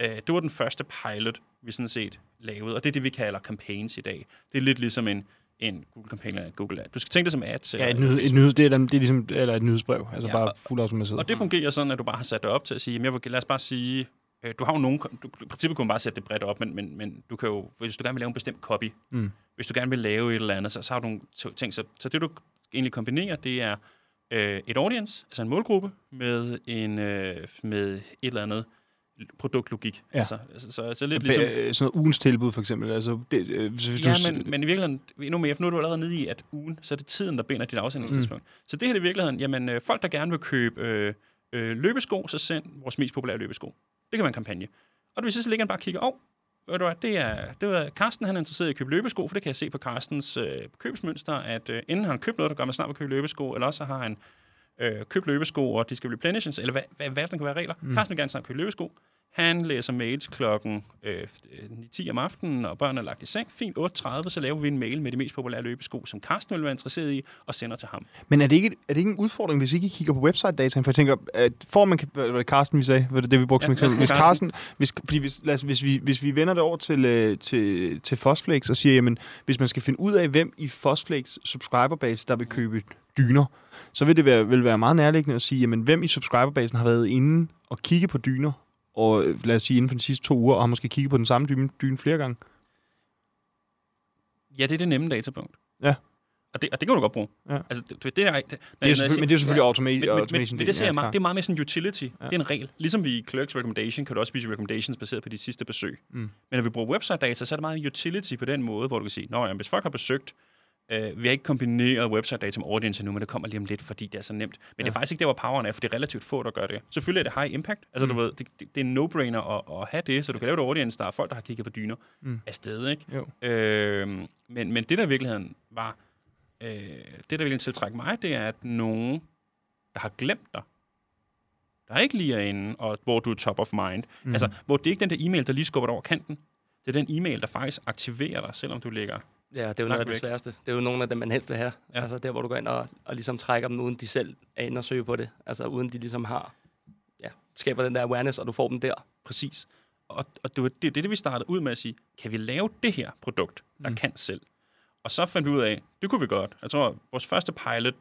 Speaker 4: Øh, det var den første pilot, vi sådan set lavede, og det er det, vi kalder campaigns i dag. Det er lidt ligesom en, en Google-kampagne eller Google Ad. Du skal tænke det som ads.
Speaker 2: Ja, et, nyhed, et, nyheds, det, er, det er ligesom eller et nyhedsbrev. Altså
Speaker 4: Ja,
Speaker 2: bare fuldt automatiseret.
Speaker 4: Og det fungerer sådan, at du bare har sat det op til at sige, jamen, jeg vil, lad os bare sige, øh, du har jo nogen, du, i princippet kunne man bare sætte det bredt op, men, men, men du kan jo, hvis du gerne vil lave en bestemt copy,
Speaker 2: Mm.
Speaker 4: hvis du gerne vil lave et eller andet, så, så har du nogle ting. Så, så det du egentlig kombinerer, det er øh, et audience, altså en målgruppe, med, en, øh, med et eller andet produktlogik.
Speaker 2: Ja.
Speaker 4: Altså, altså, så, så lidt ligesom...
Speaker 2: Ligesom... Sådan noget ugens tilbud, for eksempel. Altså, det, øh, hvis
Speaker 4: Ja,
Speaker 2: du,
Speaker 4: men, men i virkeligheden, endnu mere, for nu er du allerede nede i, at ugen, så er det tiden, der binder dit afsendelsestidspunkt. Mm. Så det her er i virkeligheden, jamen øh, folk, der gerne vil købe øh, øh, løbesko, så send vores mest populære løbesko. Det kan være en kampagne. Og hvis så ligger han bare og kigger, åh, oh, ved du hvad, det er, det er Carsten, han er interesseret i at købe løbesko, for det kan jeg se på Carstens øh, købsmønster, at øh, inden han købt noget, der gør man snart at købe løbesko, eller også så har han øh, købt løbesko, og de skal replenishes, eller hvad, hvad, hvad der kan være regler. Mm. Carsten vil gerne snart købe løbesko. Han læser mails klokken øh, 10 om aftenen, og børnene er lagt i seng. Fint, 8.30, så laver vi en mail med de mest populære løbesko, som Carsten vil være interesseret i, og sender til ham.
Speaker 2: men er det, ikke, er det ikke en udfordring, hvis ikke I kigger på website-dataen? For jeg tænker, at får man, hvad var det Carsten, vi sagde? Var det det, vi brugte
Speaker 4: Ja,
Speaker 2: som eksempel? Hvis Carsten, hvis, fordi hvis, lad os, hvis, vi, hvis vi vender det over til, øh, til, til Fosflex og siger, jamen, hvis man skal finde ud af, hvem i Fosflex subscriberbase, der vil købe dyner, så vil det være, vil være meget nærliggende at sige, jamen, hvem i subscriberbasen har været inde og kigge på dyner, og øh, lad os sige inden for de sidste to uger, og har måske kigget på den samme dyne, dyne flere gange.
Speaker 4: Ja, det er det nemme datapunkt.
Speaker 2: Ja.
Speaker 4: Og det, og det kan du godt bruge.
Speaker 2: Ja.
Speaker 4: Altså, det, det, det er, det,
Speaker 2: Det er selvfølgelig, men det er selvfølgelig ja. automation.
Speaker 4: men, men, men, det ser jeg meget,
Speaker 2: klart.
Speaker 4: det er meget mere sådan utility.
Speaker 2: Ja.
Speaker 4: Ja. Det er en regel. Ligesom vi i Clerks Recommendation, kan du også vise recommendations baseret på de sidste besøg.
Speaker 2: Mm.
Speaker 4: Men når vi bruger website data, så er det meget utility på den måde, hvor du kan sige, Nå, ja, hvis folk har besøgt, øh, vi har ikke kombineret website data med audience endnu, men det kommer lige om lidt, fordi det er så nemt. Men ja. det er faktisk ikke der, hvor poweren er, for det er relativt få, der gør det. Selvfølgelig er det high impact. Altså, mm. du ved, det, det, det er en no-brainer at, at, have det, så du kan lave et audience, der er folk, der har kigget på dyner
Speaker 2: Mm.
Speaker 4: afsted, ikke?
Speaker 2: Jo.
Speaker 4: Øh, men, men det, der i virkeligheden var, øh, det, der virkelig tiltrækker mig, det er, at nogen, der har glemt dig, der ikke lige er inde, og hvor du er top of mind.
Speaker 2: Mm.
Speaker 4: Altså, hvor det er ikke den der e-mail, der lige skubber dig over kanten. Det er den e-mail, der faktisk aktiverer dig, selvom du ligger...
Speaker 3: ja, det er jo noget af det sværeste. Det er jo nogle af dem, man helst vil have. Ja. Altså der, hvor du går ind og, og ligesom trækker dem, uden de selv er inde og søge på det. Altså uden de ligesom har, ja, skaber den der awareness, og du får dem der.
Speaker 4: Præcis. Og, og det var det, det, vi startede ud med at sige, kan vi lave det her produkt, der
Speaker 2: mm.
Speaker 4: kan selv? Og så fandt vi ud af, det kunne vi godt. Jeg tror, vores første pilot,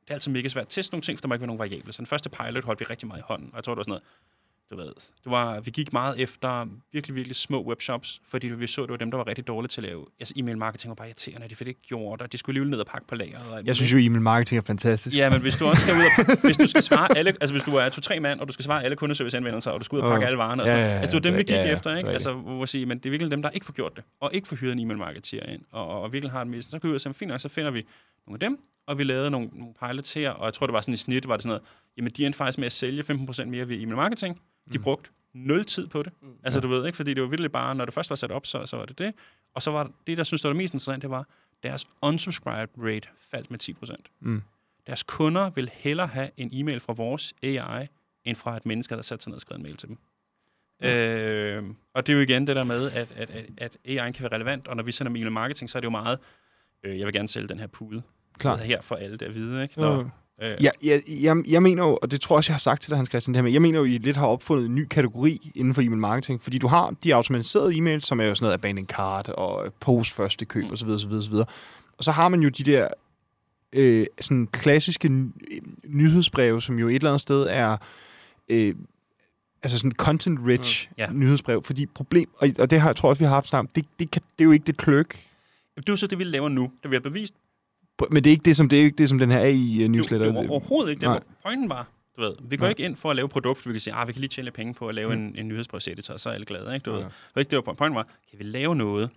Speaker 4: det er altid mega svært at teste nogle ting, for der må ikke være nogen variable. Så den første pilot holdt vi rigtig meget i hånden. Og jeg tror, det var sådan noget, du ved, det var, vi gik meget efter virkelig, virkelig små webshops, fordi vi så, det var dem, der var rigtig dårlige til at lave. Altså, e-mail marketing var bare irriterende, de fik det ikke gjort, og de skulle alligevel ned og pakke på lageret. og alt
Speaker 2: Jeg synes jo, e-mail marketing er fantastisk.
Speaker 4: Ja, men hvis du også skal ud og, hvis du skal svare alle, altså hvis du er to-tre mand, og du skal svare alle kundeserviceanvendelser, og du skal ud og pakke
Speaker 2: Åh.
Speaker 4: alle varerne, og
Speaker 2: Ja,
Speaker 4: sådan
Speaker 2: ja,
Speaker 4: noget.
Speaker 2: ja,
Speaker 4: altså det var dem, vi
Speaker 2: det-
Speaker 4: gik
Speaker 2: ja, ja,
Speaker 4: efter, ikke? Altså, hvor vi siger, men det er virkelig dem, der ikke får gjort det, og ikke får hyret en e-mail marketer ind, og, og, virkelig har det mest. Så kan vi ud og sige, fint så finder vi nogle af dem, og vi lavede nogle, nogle pilots her, og jeg tror, det var sådan i snit, var det sådan noget, jamen de endte faktisk med at sælge 15% mere ved e-mail marketing. De
Speaker 2: Mm.
Speaker 4: brugte nul tid på det.
Speaker 3: Mm.
Speaker 4: Altså, du ved ikke, fordi det var virkelig bare, når det først var sat op, så, så var det det. Og så var det, der synes, der var det mest interessante, det var, deres unsubscribed rate faldt med 10%.
Speaker 2: Mm.
Speaker 4: Deres kunder vil hellere have en e-mail fra vores AI, end fra et menneske, der satte sig ned og skrev en mail til dem. Øh, og det er jo igen det der med, at, at, at, at AI kan være relevant, og når vi sender email marketing, så er det jo meget, øh, jeg vil gerne sælge den her pude.
Speaker 2: Klart.
Speaker 4: Her for alle der at vide, ikke?
Speaker 2: Jo.
Speaker 4: Nå, øh,
Speaker 2: Ja, jeg, jeg, jeg mener jo, og det tror jeg også, jeg har sagt til dig, Hans Christian, det her med, jeg mener jo, I lidt har opfundet en ny kategori inden for e-mail marketing, fordi du har de automatiserede e-mails, som er jo sådan noget abandoned cart og post første køb
Speaker 4: Mm.
Speaker 2: osv. osv., osv. Og så har man jo de der øh, sådan klassiske ny- nyhedsbreve, som jo et eller andet sted er øh, altså sådan content-rich
Speaker 4: Mm, ja.
Speaker 2: nyhedsbrev, fordi problem, og, og det har jeg tror også, vi har haft sammen, det, det, kan, det er jo ikke det kløk,
Speaker 4: Det er jo så det, vi laver nu. Det vi har bevist.
Speaker 2: Men det er ikke det, som, det er ikke det, som den her AI-newsletter.
Speaker 4: Jo, jo, overhovedet ikke. Det var pointen var, du ved, vi går
Speaker 2: Nej.
Speaker 4: ikke ind for at lave produkt, vi kan sige, ah, vi kan lige tjene lidt penge på at lave
Speaker 2: Mm.
Speaker 4: en, en nyhedsbrevseditor, og så er alle glade, ikke? Du
Speaker 2: Ja.
Speaker 4: ved. Det var ikke det, var pointen var, kan vi lave noget,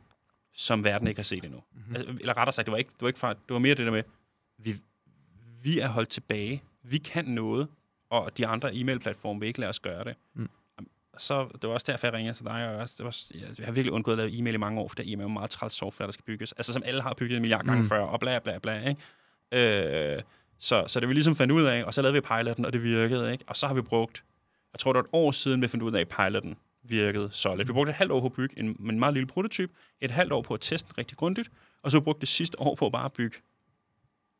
Speaker 4: som verden ikke har set endnu?
Speaker 2: Mhm.
Speaker 4: Mm-hmm. Altså, eller rettere sagt, det var, ikke, det var ikke fra, det var mere det der med, vi, vi er holdt tilbage, vi kan noget, og de andre e-mail-platforme vil ikke lade os gøre det.
Speaker 2: Mm.
Speaker 4: Så det var også derfor, jeg ringede til dig, og også, det var, jeg, jeg har virkelig undgået at lave e-mail i mange år, for der e-mail er meget træls software, der skal bygges. Altså som alle har bygget en milliard gange
Speaker 2: Mm.
Speaker 4: før, og bla bla bla, ikke? Øh, så, så det vi ligesom fandt ud af, og så lavede vi piloten, og det virkede, ikke? Og så har vi brugt, jeg tror det var et år siden, vi fandt ud af, at piloten virkede solid. Vi brugte et halvt år på at bygge en, en meget lille prototyp, et halvt år på at teste den rigtig grundigt, og så har vi brugt det sidste år på at bare bygge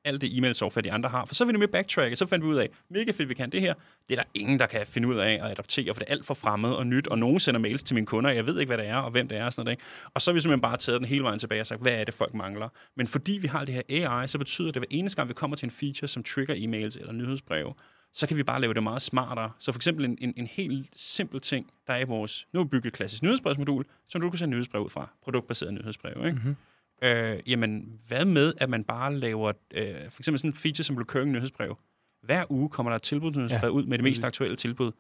Speaker 4: alt det e-mail software, de andre har. For så er vi nemlig og så fandt vi ud af, mega fedt, vi kan det her. Det er der ingen, der kan finde ud af at adoptere, for det er alt for fremmed og nyt, og nogen sender mails til mine kunder, og jeg ved ikke, hvad det er, og hvem det er, og sådan noget. Ikke? Og så har vi simpelthen bare taget den hele vejen tilbage og sagt, hvad er det, folk mangler? Men fordi vi har det her AI, så betyder det, at hver eneste gang, vi kommer til en feature, som trigger e-mails eller nyhedsbreve, så kan vi bare lave det meget smartere. Så for eksempel en, en, en helt simpel ting, der er i vores, nu har bygget klassisk nyhedsbrevsmodul, som du kan sende nyhedsbrev ud fra, produktbaseret nyhedsbrev. Ikke?
Speaker 2: Mhm.
Speaker 4: Øh, jamen, hvad med, at man bare laver, øh, for eksempel sådan en feature som recurring nyhedsbrev. Hver uge kommer der et tilbudsnyhedsbrev
Speaker 2: Ja.
Speaker 4: ja. ud med det mest aktuelle tilbud.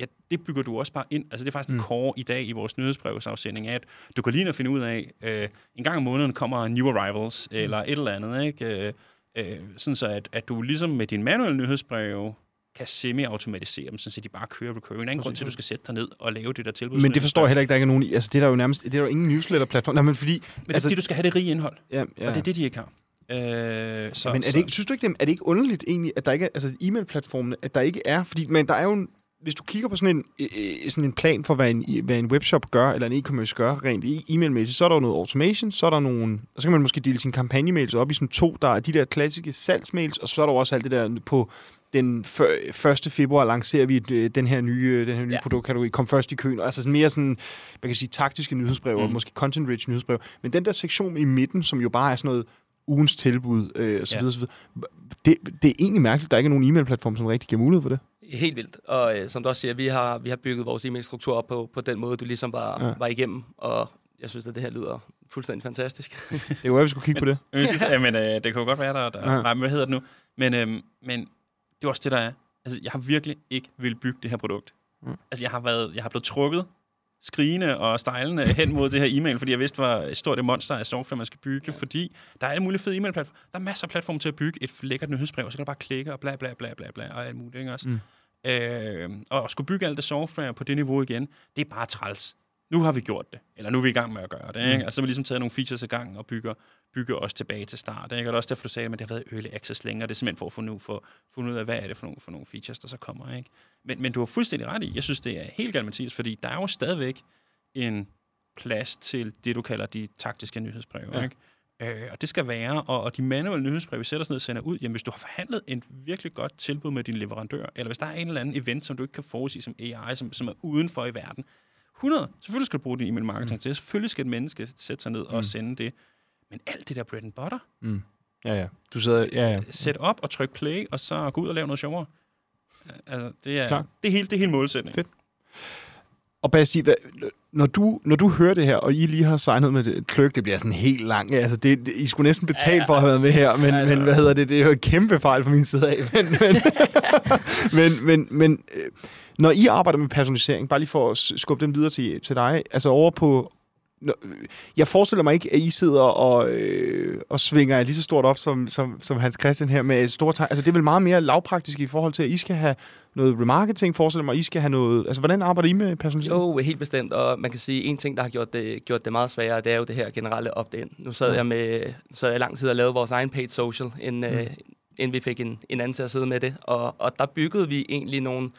Speaker 4: Ja, det bygger du også bare ind. Altså, det er faktisk mm. En core i dag i vores nyhedsbrevsafsending, at du kan lige nå at finde ud af, øh, en gang om måneden kommer new arrivals, mm. eller et eller andet, ikke? Øh, øh, sådan så, at, at du ligesom med din manuelle nyhedsbrev kan semi-automatisere dem, så de bare kører recurring. Der er ingen grund til, at du skal sætte dig ned og lave det der tilbud.
Speaker 2: Men det forstår jeg heller ikke, der ikke er nogen i. Altså, det er der jo nærmest, det er der jo ingen newsletter-platform. Nej, men fordi...
Speaker 4: Men det er
Speaker 2: altså,
Speaker 4: fordi, du skal have det rige indhold,
Speaker 2: ja, ja.
Speaker 4: og det er det, de ikke har. Øh, så,
Speaker 2: men er det ikke, synes du ikke, det, er det ikke underligt egentlig, at der ikke er, altså e-mail-platformene, at der ikke er, fordi men der er jo en, hvis du kigger på sådan en, øh, øh, sådan en plan for, hvad en, hvad en webshop gør, eller en e-commerce gør, rent e-mailmæssigt, så er der noget automation, så er der nogle, og så kan man måske dele sine kampagnemails op i sådan to, der er de der klassiske salgsmails, og så er der også alt det der på den før, 1. februar lancerer vi øh, den her nye, øh, den her nye ja. Produktkategori, kom først i køen, altså sådan mere sådan, man kan sige, taktiske nyhedsbrev, mm. og måske content-rich nyhedsbrev, men den der sektion i midten, som jo bare er sådan noget ugens tilbud, øh, og så
Speaker 4: Ja.
Speaker 2: videre, så videre, det, det er egentlig mærkeligt, at der ikke er nogen e-mail-platform, som rigtig giver mulighed for det.
Speaker 3: Helt vildt. Og øh, som du også siger, vi har, vi har bygget vores e-mail-struktur op på, på den måde, du ligesom var,
Speaker 2: Ja.
Speaker 3: var igennem. Og jeg synes, at det her lyder fuldstændig fantastisk.
Speaker 2: Det er jo, at vi skulle kigge på det.
Speaker 4: Synes, ja. men, øh, det kan jo godt være, der, der
Speaker 2: Ja.
Speaker 4: nej, hvad hedder det nu? Men, øhm, men det er også det, der er. Altså, jeg har virkelig ikke vil bygge det her produkt.
Speaker 2: Mm.
Speaker 4: Altså, jeg har, været, jeg har blevet trukket skrigende og stejlende hen mod det her e-mail, fordi jeg vidste, hvor stort det monster af software, man skal bygge, ja. fordi der er alle mulige fede e-mail-platforme. Der er masser af platforme til at bygge et lækkert nyhedsbrev, og så kan du bare klikke og bla bla bla bla bla og alt muligt, ikke også? Mm. Øh, og at skulle bygge alt det software på det niveau igen, det er bare træls. Nu har vi gjort det, eller nu er vi i gang med at gøre det. Ikke?
Speaker 2: Mm.
Speaker 4: Altså, så har vi ligesom taget nogle features i gang og bygger, bygger os tilbage til start. Ikke? Og det er også derfor, du sagde, at det har været early access længere. Det er simpelthen for at finde ud, for, finde ud af, hvad er det for nogle, for nogle features, der så kommer. Ikke? Men, men du har fuldstændig ret i. Jeg synes, det er helt galt, Mathias, fordi der er jo stadigvæk en plads til det, du kalder de taktiske nyhedsbreve.
Speaker 2: Ja.
Speaker 4: Ja. Ikke? Øh, og det skal være, og, og de manuelle nyhedsbreve, vi sætter os ned og sender ud, jamen hvis du har forhandlet en virkelig godt tilbud med din leverandør, eller hvis der er en eller anden event, som du ikke kan forudsige som AI, som, som er uden for i verden, 100, selvfølgelig skal du bruge din e-mail marketing til det. Selvfølgelig skal et menneske sætte sig ned og
Speaker 2: Mm.
Speaker 4: sende det. Men alt det der bread and butter,
Speaker 2: Mm. Ja, ja. Du sidder... Ja, ja.
Speaker 4: sæt op og tryk play, og så gå ud og lave noget sjovere. Altså, det er,
Speaker 2: Klart.
Speaker 4: det er hele, det er hele målsætning.
Speaker 2: Fedt. Og Basti, hvad, når, du, når du hører det her, og I lige har signet med det, kløk, det bliver sådan helt langt. Altså, det, det, I skulle næsten betale ja,
Speaker 3: Ja,
Speaker 2: ja.
Speaker 3: ja.
Speaker 2: for at have været med her, men,
Speaker 3: Altså.
Speaker 2: men hvad hedder det? Det er jo en kæmpe fejl fra min side af. Men, men, men, men, men øh, når I arbejder med personalisering, bare lige for at skubbe den videre til, til dig, altså over på... Jeg forestiller mig ikke, at I sidder og, øh, og svinger lige så stort op som, som, som Hans Christian her med store tegn. Altså, det er vel meget mere lavpraktisk i forhold til, at I skal have noget remarketing, forestiller mig, I skal have noget... Altså, hvordan arbejder I med personalisering?
Speaker 3: Jo, helt bestemt. Og man kan sige, en ting, der har gjort det, gjort det meget sværere, det er jo det her generelle opt-in. Nu sad
Speaker 2: Ja.
Speaker 3: jeg med så jeg lang tid og lavede vores egen paid social, inden, mm. øh, inden vi fik en, en anden til at sidde med det. Og, og der byggede vi egentlig nogle,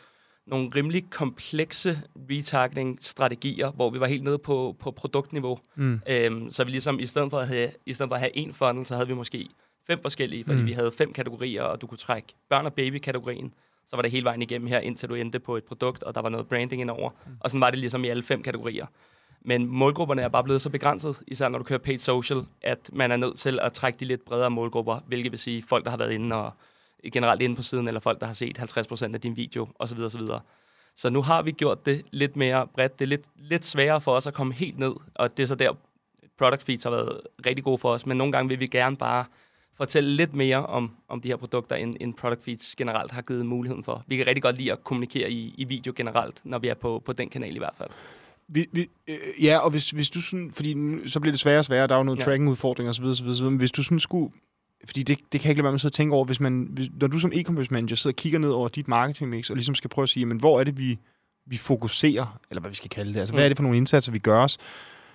Speaker 3: nogle rimelig komplekse retargeting-strategier, hvor vi var helt nede på, på produktniveau.
Speaker 2: Mm.
Speaker 3: Øhm, så vi ligesom, i stedet for at have, i stedet for at have én funnel, så havde vi måske fem forskellige, fordi
Speaker 2: Mm.
Speaker 3: vi havde fem kategorier, og du kunne trække børn- og baby-kategorien. Så var det hele vejen igennem her, indtil du endte på et produkt, og der var noget branding indover. Mm. Og sådan var det ligesom i alle fem kategorier. Men målgrupperne er bare blevet så begrænset, især når du kører paid social, at man er nødt til at trække de lidt bredere målgrupper, hvilket vil sige folk, der har været inde og generelt inde på siden, eller folk, der har set 50% af din video, osv. osv. Så nu har vi gjort det lidt mere bredt. Det er lidt, lidt sværere for os at komme helt ned, og det er så der, product feeds har været rigtig gode for os, men nogle gange vil vi gerne bare fortælle lidt mere om, om de her produkter, end, end product feeds generelt har givet muligheden for. Vi kan rigtig godt lide at kommunikere i, i video generelt, når vi er på, på den kanal i hvert fald.
Speaker 2: Vi, vi, øh, ja, og hvis, hvis du sådan, fordi nu- så bliver det sværere og sværere, der er jo noget. Ja. tracking-udfordringer osv., osv., osv., men hvis du sådan skulle, fordi det, det kan jeg ikke lade være med at sidde og tænke over, hvis man, hvis, når du som e-commerce manager sidder og kigger ned over dit marketing mix, og ligesom skal prøve at sige, men hvor er det, vi, vi fokuserer, eller hvad vi skal kalde det, altså mm. hvad er det for nogle indsatser, vi gør os,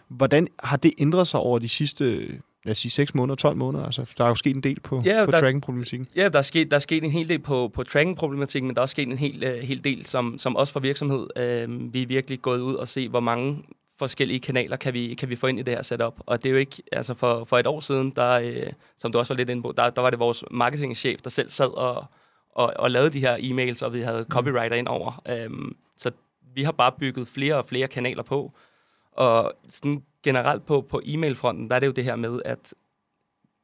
Speaker 2: hvordan har det ændret sig over de sidste, lad os sige, 6 måneder, 12 måneder, altså der er jo sket en del på,
Speaker 3: Ja,
Speaker 2: på
Speaker 3: der-
Speaker 2: tracking-problematikken.
Speaker 3: Ja, der er sket, der er sket en hel del på, på tracking-problematikken, men der er også sket en hel, uh, hel del, som, som også for virksomhed. Uh, vi er virkelig gået ud og se, hvor mange forskellige kanaler kan vi, kan vi få ind i det her setup. Og det er jo ikke, altså for, for et år siden, der, uh, som du også var lidt inde på, der, der var det vores marketingchef, der selv sad og, og, og lavede de her e-mails, og vi havde copywriter ind over. Um, så vi har bare bygget flere og flere kanaler på. Og sådan generelt på, på e-mailfronten, der er det jo det her med, at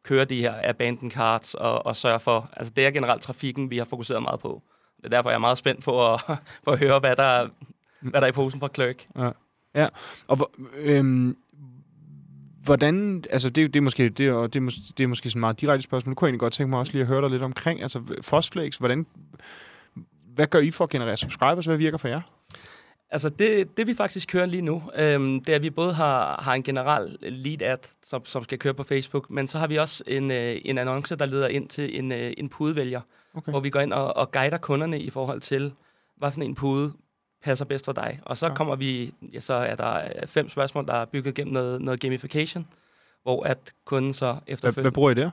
Speaker 3: køre de her abandoned cards og, og sørge for, altså det er generelt trafikken, vi har fokuseret meget på. Det er derfor, jeg er meget spændt på at, på at høre, hvad der, er- hvad der er i posen fra Clerk.
Speaker 2: Og hvor, øhm, hvordan, altså det, er det er måske, det og det er, mås- det er måske sådan et meget direkte spørgsmål, nu kunne jeg egentlig godt tænke mig også lige at høre dig lidt omkring, altså Fosflex, hvordan, hvad gør I for at generere subscribers, hvad virker for jer?
Speaker 3: Altså det, det vi faktisk kører lige nu, øhm, det er, at vi både har, har en generel lead ad, som, som skal køre på Facebook, men så har vi også en, øh, en annonce, der leder ind til en, øh, en pudevælger,
Speaker 2: Okay.
Speaker 3: hvor vi går ind og, og guider kunderne i forhold til, hvad for en pude passer bedst for dig. Og så
Speaker 2: Ja.
Speaker 3: kommer vi, ja, så er der øh, fem spørgsmål, der er bygget gennem noget, noget gamification, hvor at kunden så
Speaker 2: Hvad, hvad
Speaker 3: efterfølgende...
Speaker 2: bruger I der?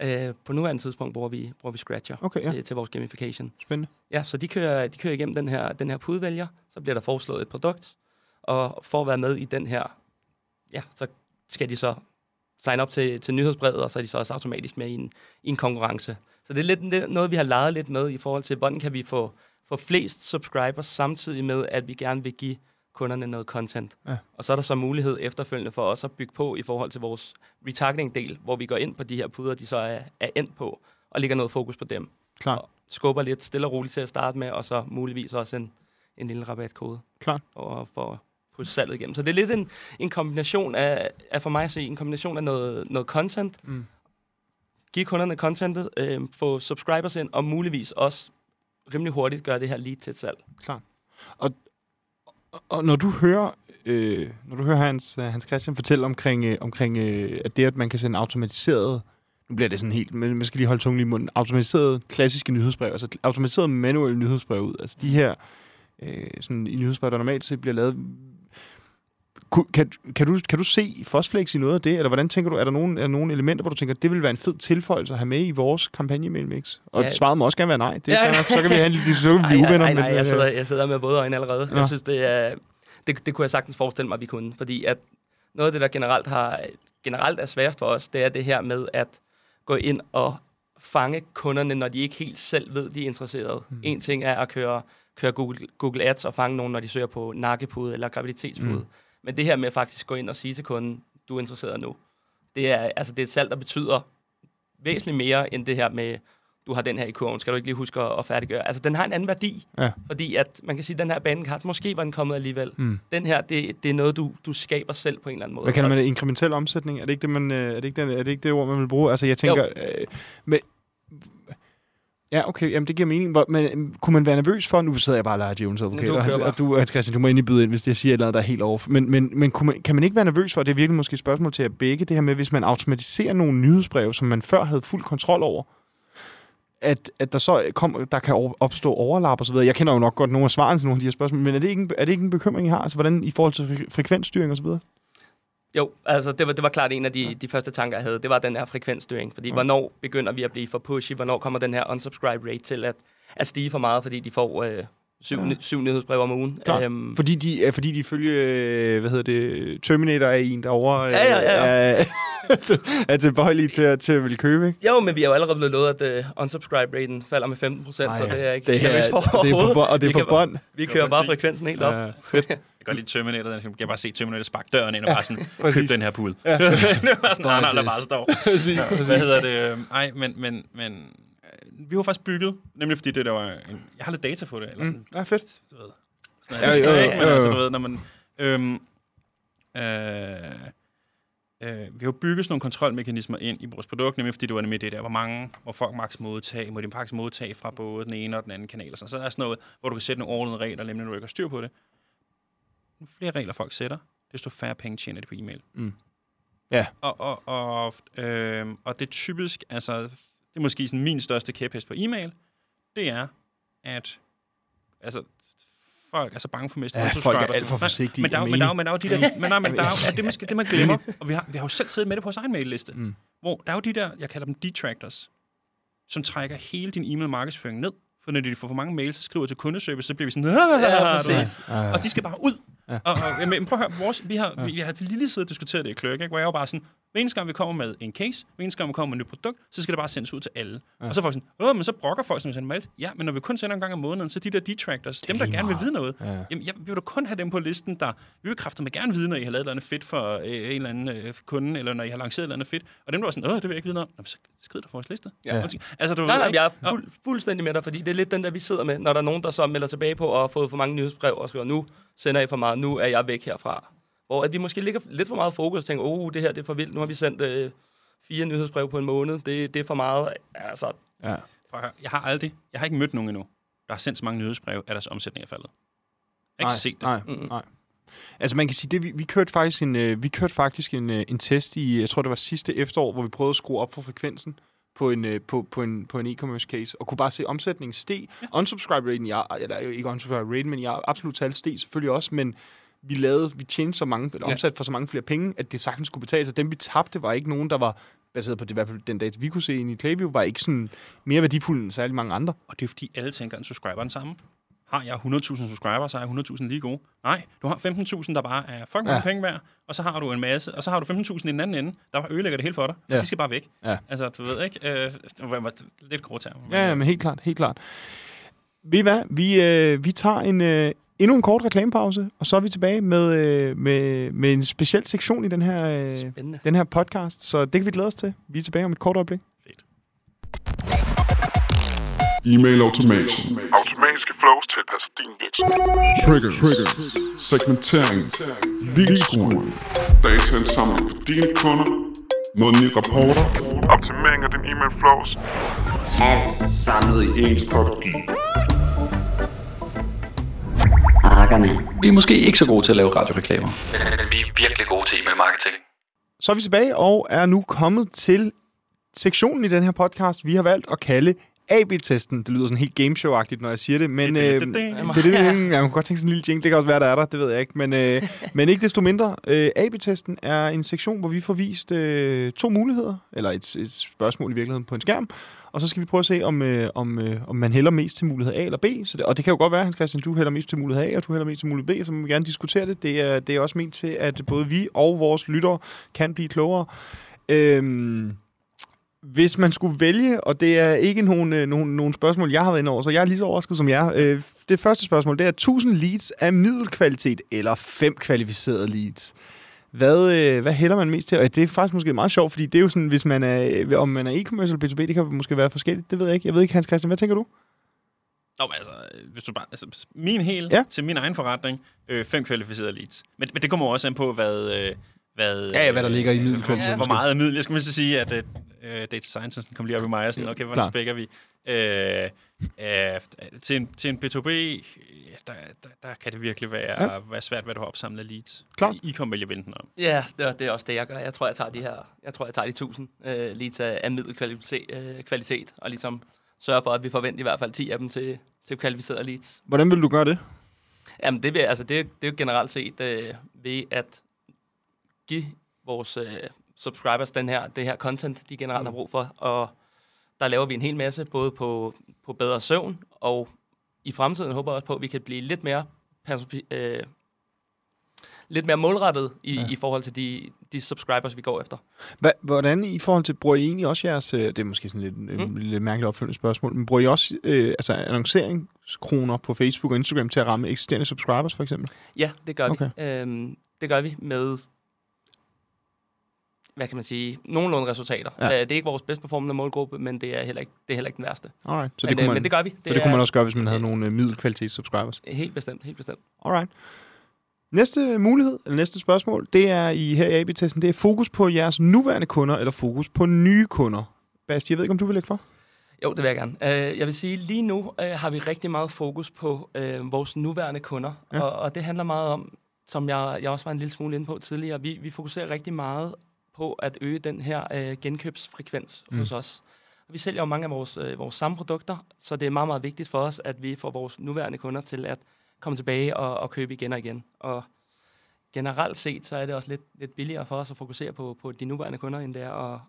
Speaker 3: Øh, på nuværende tidspunkt bruger vi, bruger vi Scratcher
Speaker 2: Okay, ja.
Speaker 3: til, til vores gamification.
Speaker 2: Spændende.
Speaker 3: Ja, så de kører, de kører igennem den her, den her pudevælger, så bliver der foreslået et produkt, og for at være med i den her, ja, så skal de så sign op til, til nyhedsbrevet, og så er de så også automatisk med i en, i en konkurrence. Så det er lidt lidt noget, vi har leget lidt med i forhold til, hvordan kan vi få, få flest subscribers, samtidig med, at vi gerne vil give kunderne noget content.
Speaker 2: Ja.
Speaker 3: Og så er der så mulighed efterfølgende for os at bygge på i forhold til vores retargeting-del, hvor vi går ind på de her puder, de så er, er endt på, og lægger noget fokus på dem
Speaker 2: Klart.
Speaker 3: og skubber lidt stille og roligt til at starte med, og så muligvis også en, en lille rabatkode.
Speaker 2: Klart.
Speaker 3: Og for pusse salget igennem. Så det er lidt en, en kombination af, af, for mig at se, en kombination af noget, noget content,
Speaker 2: Mm.
Speaker 3: give kunderne contentet, øh, få subscribers ind, og muligvis også rimelig hurtigt gøre det her lige til et salg.
Speaker 2: Og, og når du hører, øh, når du hører Hans, øh, Hans Christian fortælle omkring, øh, omkring øh, at det, at man kan sende automatiseret, nu bliver det sådan helt, men man skal lige holde tungen i munden, automatiseret klassiske nyhedsbrev, altså automatiseret manuelle nyhedsbrev ud, altså de her øh, sådan, i nyhedsbrev, der normalt set bliver lavet, kan, kan, du, kan du se Fosflex i noget af det, eller hvordan tænker du, er der nogle, er der nogle elementer, hvor du tænker, det vil være en fed tilføjelse at have med i vores kampagne mix? Og
Speaker 3: Ja.
Speaker 2: svaret må også gerne være nej, det
Speaker 3: Ja.
Speaker 2: ja. så kan vi have en lille så kan vi blive
Speaker 3: nej,
Speaker 2: uvenner.
Speaker 3: nej, nej,
Speaker 2: men,
Speaker 3: jeg
Speaker 2: øh,
Speaker 3: sidder, jeg sidder med våde øjne allerede.
Speaker 2: Nå.
Speaker 3: Jeg synes, det er... Det, det kunne jeg sagtens forestille mig, at vi kunne. Fordi at noget af det, der generelt, har, generelt er sværest for os, det er det her med at gå ind og fange kunderne, når de ikke helt selv ved, de er interesserede.
Speaker 2: Mm.
Speaker 3: En ting er at køre, køre Google, Google Ads og fange nogen, når de søger på nakkepude eller graviditetspude.
Speaker 2: Mm.
Speaker 3: Men det her med faktisk gå ind og sige til kunden, du er interesseret nu, det er, altså, det er et salg, der betyder væsentligt mere end det her med, du har den her i kurven, skal du ikke lige huske at, at færdiggøre. Altså, den har en anden værdi,
Speaker 2: Ja.
Speaker 3: fordi at man kan sige, at den her bandekart, måske var den kommet alligevel.
Speaker 2: Mm.
Speaker 3: Den her, det, det er noget, du, du skaber selv på en eller anden måde.
Speaker 2: Hvad kalder man det? Inkrementel omsætning? Er det ikke det, man, øh, er det ikke det, er det, ikke det ord, man vil bruge? Altså, jeg tænker... Øh, med, ja, okay, jamen det giver mening. Hvor, men øh, kunne man være nervøs for... Nu sidder jeg bare og leger Jones advokat,
Speaker 3: Du
Speaker 2: og, han- og du, Hans Christian, du må endelig byde ind, hvis jeg siger et eller andet, der er helt over. Men, men, men kunne man, kan man ikke være nervøs for, det er virkelig måske et spørgsmål til jer begge, det her med, hvis man automatiserer nogle nyhedsbreve, som man før havde fuld kontrol over, at, at der så kom, der kan opstå overlap og så videre. Jeg kender jo nok godt nogle af svarene til nogle af de her spørgsmål, men er det ikke en, er det ikke en bekymring, I har? Altså, hvordan i forhold til fre- frekvensstyring og så videre?
Speaker 3: Jo, altså det var, det var klart en af de, de første tanker, jeg havde. Det var den her frekvensstyring. Fordi
Speaker 2: Ja.
Speaker 3: hvornår begynder vi at blive for pushy? Hvornår kommer den her unsubscribe rate til at, at stige for meget, fordi de får øh, syv,
Speaker 2: Ja.
Speaker 3: syv nyhedsbreve om ugen.
Speaker 2: Klart.
Speaker 3: Øhm,
Speaker 2: Fordi de, ja, fordi de følge, øh, hvad hedder det, Terminator er en derovre. øh,
Speaker 3: Ja, ja, ja.
Speaker 2: Er, er tilbøjelige til, at- til at ville købe, ikke?
Speaker 3: jo, men vi har jo allerede blevet lovet, at uh, unsubscribe-raten falder med 15 procent, så det er ikke
Speaker 2: Det er, det er på, og det
Speaker 3: Vi
Speaker 2: er på
Speaker 3: kan-
Speaker 2: bånd.
Speaker 3: Vi kører bare frekvensen helt op.
Speaker 2: Ja.
Speaker 4: Jeg kan godt lide Terminator. Jeg kan bare se Terminator sparke døren ind og bare sådan, køb
Speaker 2: præcis.
Speaker 4: den her pool. Ja. det var sådan, nej, der bare står.
Speaker 2: Præcis,
Speaker 4: Hvad hedder det? Øhm, Ej, men, men, men øh, vi var faktisk bygget, nemlig fordi det der var... En, jeg har lidt data på det. Eller sådan,
Speaker 2: Mm. Ja, fedt.
Speaker 4: du ved. Sådan er
Speaker 2: Ja, jo, jo,
Speaker 4: ikke? Men
Speaker 2: jo,
Speaker 4: altså,
Speaker 2: jo.
Speaker 4: du ved, når man... Øhm, øh, øh, vi har bygget sådan nogle kontrolmekanismer ind i vores produkt, nemlig fordi det var nemlig det der, hvor mange må folk maks modtage, må de faktisk modtage fra både den ene og den anden kanal. og sådan. Så der er sådan noget, hvor du kan sætte nogle ordnede regler, nemlig når du ikke har styr på det. Jo flere regler folk sætter, desto færre penge tjener de på e-mail.
Speaker 2: Mm. Ja.
Speaker 4: Og, og, og, øh, og det er typisk, altså, det er måske sådan min største kæphest på e-mail, det er, at altså, folk er så bange for at miste
Speaker 2: Ja, folk er alt for forsigtige,
Speaker 4: Men der, er men der, er men der er jo de der, men, nej, men der er det, måske, det man glemmer, og vi har, vi har jo selv siddet med det på vores egen mailliste,
Speaker 2: Mm.
Speaker 4: hvor der er jo de der, jeg kalder dem detractors, som trækker hele din e-mail markedsføring ned, for når de får for mange mails, så skriver til kundeservice, så bliver vi sådan,
Speaker 3: Ja, præcis.
Speaker 4: og de skal bare ud.
Speaker 2: Ja.
Speaker 4: Og, og, men prøv at høre, vores, vi har, ja. vi, vi har lige siddet og diskuteret det i Clerk, ikke? hvor jeg var bare sådan, hver eneste gang vi kommer med en case, hver eneste gang vi kommer med et nyt produkt, så skal det bare sendes ud til alle.
Speaker 2: Ja.
Speaker 4: Og så er folk sådan, åh, men så brokker folk, som vi sender mail. Ja, men når vi kun sender en gang om måneden, så de der detractors, dem der gerne vil vide noget,
Speaker 2: Ja.
Speaker 4: jamen, jeg, vi vil da kun have dem på listen, der vi vil kræfte gerne vide, når I har lavet et eller andet fedt for øh, en eller anden øh, kunde, eller når I har lanceret et eller andet fedt. Og dem der var sådan, åh, det vil jeg ikke vide noget om. Jamen, så skrid der på vores liste.
Speaker 3: Ja.
Speaker 4: Altså, du
Speaker 3: Nej, nej, jeg er fuld, fuldstændig med dig, fordi det er lidt den der, vi sidder med, når der er nogen, der så melder tilbage på og har fået for mange nyhedsbrev og skriver, nu sender I for meget, nu er jeg væk herfra. Hvor at vi måske ligger lidt for meget fokus og tænker, oh, det her det er for vildt, nu har vi sendt øh, fire nyhedsbrev på en måned, det, det er for meget. Altså,
Speaker 2: Ja.
Speaker 4: Prøv at høre, jeg har aldrig, jeg har ikke mødt nogen endnu, der har sendt så mange nyhedsbreve, at deres omsætning er faldet. Jeg har ikke set det.
Speaker 2: Nej,
Speaker 3: Mm.
Speaker 2: nej. Altså man kan sige, det, vi, vi kørte faktisk en, øh, vi kørte faktisk en, øh, en test i, jeg tror det var sidste efterår, hvor vi prøvede at skrue op for frekvensen på en, øh, på, på en, på en e-commerce case, og kunne bare se omsætningen steg. Ja. Unsubscribe raten, ja, eller ikke unsubscribe raten, men jeg absolut tal steg selvfølgelig også, men vi lavede, vi tjente så mange, eller
Speaker 3: Ja.
Speaker 2: omsat for så mange flere penge, at det sagtens skulle betale sig. Dem vi tabte var ikke nogen, der var baseret på det, i hvert fald den data, vi kunne se ind i Klaviyo, var ikke sådan mere værdifulde end særlig mange andre.
Speaker 4: Og det er fordi, alle tænker, at en subscriber er den samme. Har jeg 100.000 subscribers, så har jeg 100.000 lige gode. Nej, du har 15.000, der bare er fucking
Speaker 2: Ja.
Speaker 4: ja. penge værd, og så har du en masse, og så har du 15.000 i den anden ende, der ødelægger det hele for dig,
Speaker 2: Ja.
Speaker 4: og de skal bare væk.
Speaker 2: Ja.
Speaker 4: Altså, du ved ikke, øh, det var lidt grå term.
Speaker 2: Ja, ja, men helt klart, helt klart. Ved I hvad? Vi, øh, vi tager en, øh, endnu en kort reklamepause, og så er vi tilbage med, øh, med, med en speciel sektion i den her, øh,
Speaker 3: spændende.
Speaker 2: den her podcast. Så det kan vi glæde os til. Vi er tilbage om et kort øjeblik.
Speaker 4: Fedt.
Speaker 6: E-mail automation.
Speaker 9: Automatiske flows tilpasser din virksomhed.
Speaker 6: Trigger. Trigger. Segmentering. Leadskruing. Dataindsamling på dine kunder. Månedlige rapporter.
Speaker 9: Optimering af din e-mail flows.
Speaker 6: Alt samlet i én strategi.
Speaker 7: Akkerne. Vi er måske ikke så gode til at lave radioreklamer.
Speaker 8: Men, vi er virkelig gode til e-mail marketing.
Speaker 2: Så er vi tilbage og er nu kommet til sektionen i den her podcast, vi har valgt at kalde AB-testen. Det lyder sådan helt gameshow-agtigt, når jeg siger det, men...
Speaker 4: Det-
Speaker 2: Øh,
Speaker 4: det-
Speaker 2: det,
Speaker 4: det-
Speaker 2: det, det, det, jeg kunne godt tænke sådan en lille jing. Det kan også være, der er der. Det ved jeg ikke. Men, øh, men ikke desto mindre. Øh, AB-testen er en sektion, hvor vi får vist øh, to muligheder, eller et, et spørgsmål i virkeligheden på en skærm, og så skal vi prøve at se, om, øh, om, øh, om man hælder mest til mulighed A eller B. Så det, og det kan jo godt være, Hans Christian, du hælder mest til mulighed A, og du hælder mest til mulighed B, så må vi gerne diskutere det. Det er, det er også ment til, at både vi og vores lyttere kan blive klogere. Øhm, hvis man skulle vælge, og det er ikke nogen, øh, nogen, nogen spørgsmål, jeg har været inde over, så jeg er lige så overrasket som jer. Øh, det første spørgsmål, det er 1000 leads af middelkvalitet, eller fem kvalificerede leads. Hvad, øh, hvad hælder man mest til? Og det er faktisk måske meget sjovt, fordi det er jo sådan, hvis man er, øh, om man er e-commerce eller B2B, det kan måske være forskelligt. Det ved jeg ikke. Jeg ved ikke, Hans Christian, hvad tænker du?
Speaker 4: Nå, men altså, øh, hvis du bare, altså, min hel
Speaker 2: Ja.
Speaker 4: ja. til min egen forretning, øh, fem kvalificerede leads. Men, men det kommer også an på, hvad... Øh, hvad,
Speaker 2: Ja, ja, hvad der ligger i middelkvalitet,
Speaker 4: Hvor, hvor
Speaker 2: måske.
Speaker 4: meget middel? Jeg skal mindst sige, at uh, data science kom lige op i mig og sådan, okay, hvordan spækker vi? Øh, øh, til, en, til en B2B, øh, der, der, der kan det virkelig være,
Speaker 2: Ja.
Speaker 4: være svært, hvad du har opsamlet leads.
Speaker 2: Klart.
Speaker 4: I, I kommer vælge vente om.
Speaker 3: Ja, det er, det er også det, jeg gør. Jeg tror, jeg tager de her, jeg tror, jeg tager de 1000 øh, lige til af middelkvalitet, øh, kvalitet, og ligesom sørge for, at vi forventer i hvert fald 10 af dem til, til kvalificerede leads.
Speaker 2: Hvordan vil du gøre det?
Speaker 3: Jamen, det, vil, altså, det, er- det er jo generelt set øh, ved at give vores øh, subscribers den her, det her content, de generelt har brug for. Og der laver vi en hel masse, både på, på bedre søvn og i fremtiden håber jeg også på, at vi kan blive lidt mere øh, lidt mere målrettet i,
Speaker 2: Ja.
Speaker 3: i forhold til de, de subscribers, vi går efter.
Speaker 2: Hva, hvordan i forhold til, bruger I egentlig også jeres, øh, det er måske sådan lidt. Mm. lidt mærkeligt opfølgende spørgsmål, men bruger I også øh, altså annonceringskroner på Facebook og Instagram til at ramme eksisterende subscribers for eksempel?
Speaker 3: Ja, det gør
Speaker 2: Okay.
Speaker 3: vi. Øhm, det gør vi med, hvad kan man sige, nogenlunde resultater.
Speaker 2: Ja.
Speaker 3: Ja. Det er ikke vores bedst performende målgruppe, men det er heller ikke, det er heller ikke den værste.
Speaker 2: Alright. Så
Speaker 3: men,
Speaker 2: det, kunne
Speaker 3: øh,
Speaker 2: man,
Speaker 3: men det gør vi.
Speaker 2: så det kunne
Speaker 3: er
Speaker 2: man også gøre, hvis man havde nogle øh, middelkvalitets subscribers.
Speaker 3: Helt bestemt, helt bestemt.
Speaker 2: Alright. Næste mulighed, eller næste spørgsmål, det er i her i AB-testen, det er fokus på jeres nuværende kunder, eller fokus på nye kunder. Basti, jeg ved ikke, om du vil lægge for?
Speaker 3: Jo, det vil jeg gerne. Jeg vil sige, lige nu har vi rigtig meget fokus på vores nuværende kunder,
Speaker 2: ja.
Speaker 3: og, og det handler meget om, som jeg, jeg også var en lille smule inde på tidligere, vi, vi fokuserer rigtig meget på at øge den her uh, genkøbsfrekvens
Speaker 2: Mm.
Speaker 3: hos os. Vi sælger jo mange af vores, uh, vores samme produkter, så det er meget, meget vigtigt for os, at vi får vores nuværende kunder til at komme tilbage og, og købe igen og igen. Og generelt set, så er det også lidt, lidt billigere for os at fokusere på, på de nuværende kunder, end det er at,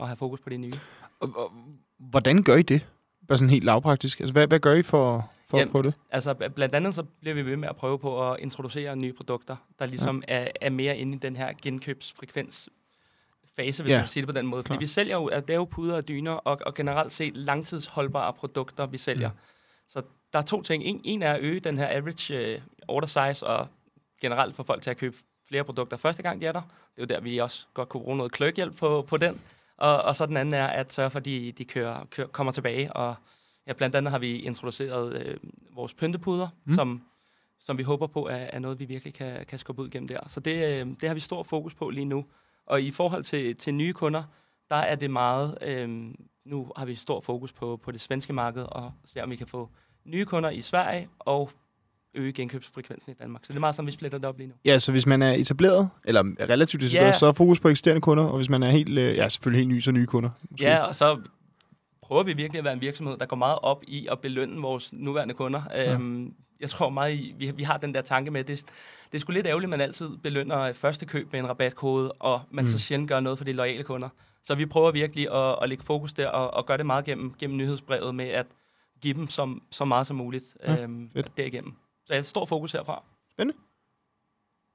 Speaker 3: at have fokus på de nye.
Speaker 2: Og, og, hvordan gør I det? Bare sådan helt lavpraktisk. Altså, hvad, hvad gør I for, for
Speaker 3: Jamen,
Speaker 2: at prøve det?
Speaker 3: Altså, bl- blandt andet så bliver vi ved med at prøve på at introducere nye produkter, der ligesom ja. er, er mere inde i den her genkøbsfrekvens fase, hvis
Speaker 2: Ja,
Speaker 3: man kan sige det på den måde. Fordi
Speaker 2: klar.
Speaker 3: vi sælger jo, at det er jo puder og dyner, og, og generelt set langtidsholdbare produkter, vi sælger.
Speaker 2: Mm.
Speaker 3: Så der er to ting. En, en er at øge den her average uh, order size, og generelt få folk til at købe flere produkter første gang, de er der. Det er jo der, vi også godt kunne bruge noget kløghjælp på, på den. Og, og så den anden er at sørge for, at de, de kører, kører, kommer tilbage. Og ja, blandt andet har vi introduceret øh, vores pyntepuder,
Speaker 2: mm.
Speaker 3: som, som vi håber på er, er noget, vi virkelig kan, kan skubbe ud gennem der. Så det, øh, det har vi stor fokus på lige nu. Og i forhold til, til nye kunder, der er det meget... Øh, nu har vi stor fokus på, på det svenske marked, og ser om vi kan få nye kunder i Sverige, og øge genkøbsfrekvensen i Danmark. Så det er meget som, vi splitter det op lige nu.
Speaker 2: Ja, så hvis man er etableret, eller er relativt etableret,
Speaker 3: Ja.
Speaker 2: så er fokus på eksisterende kunder, og hvis man er helt, øh, ja, selvfølgelig helt ny, så nye kunder. Måske.
Speaker 3: Ja, og så prøver vi virkelig at være en virksomhed, der går meget op i at belønne vores nuværende kunder. Ja. Øhm, jeg tror meget, i, vi, vi har den der tanke med, det, det er sgu lidt ærgerligt, at man altid belønner øh, første køb med en rabatkode, og man mm. så sjældent gør noget for de loyale kunder. Så vi prøver virkelig at, at lægge fokus der, og, og gøre det meget gennem, gennem nyhedsbrevet med at give dem som, så meget som muligt
Speaker 2: Ja,
Speaker 3: øhm,
Speaker 2: fedt.
Speaker 3: derigennem. Så jeg har et stort fokus herfra.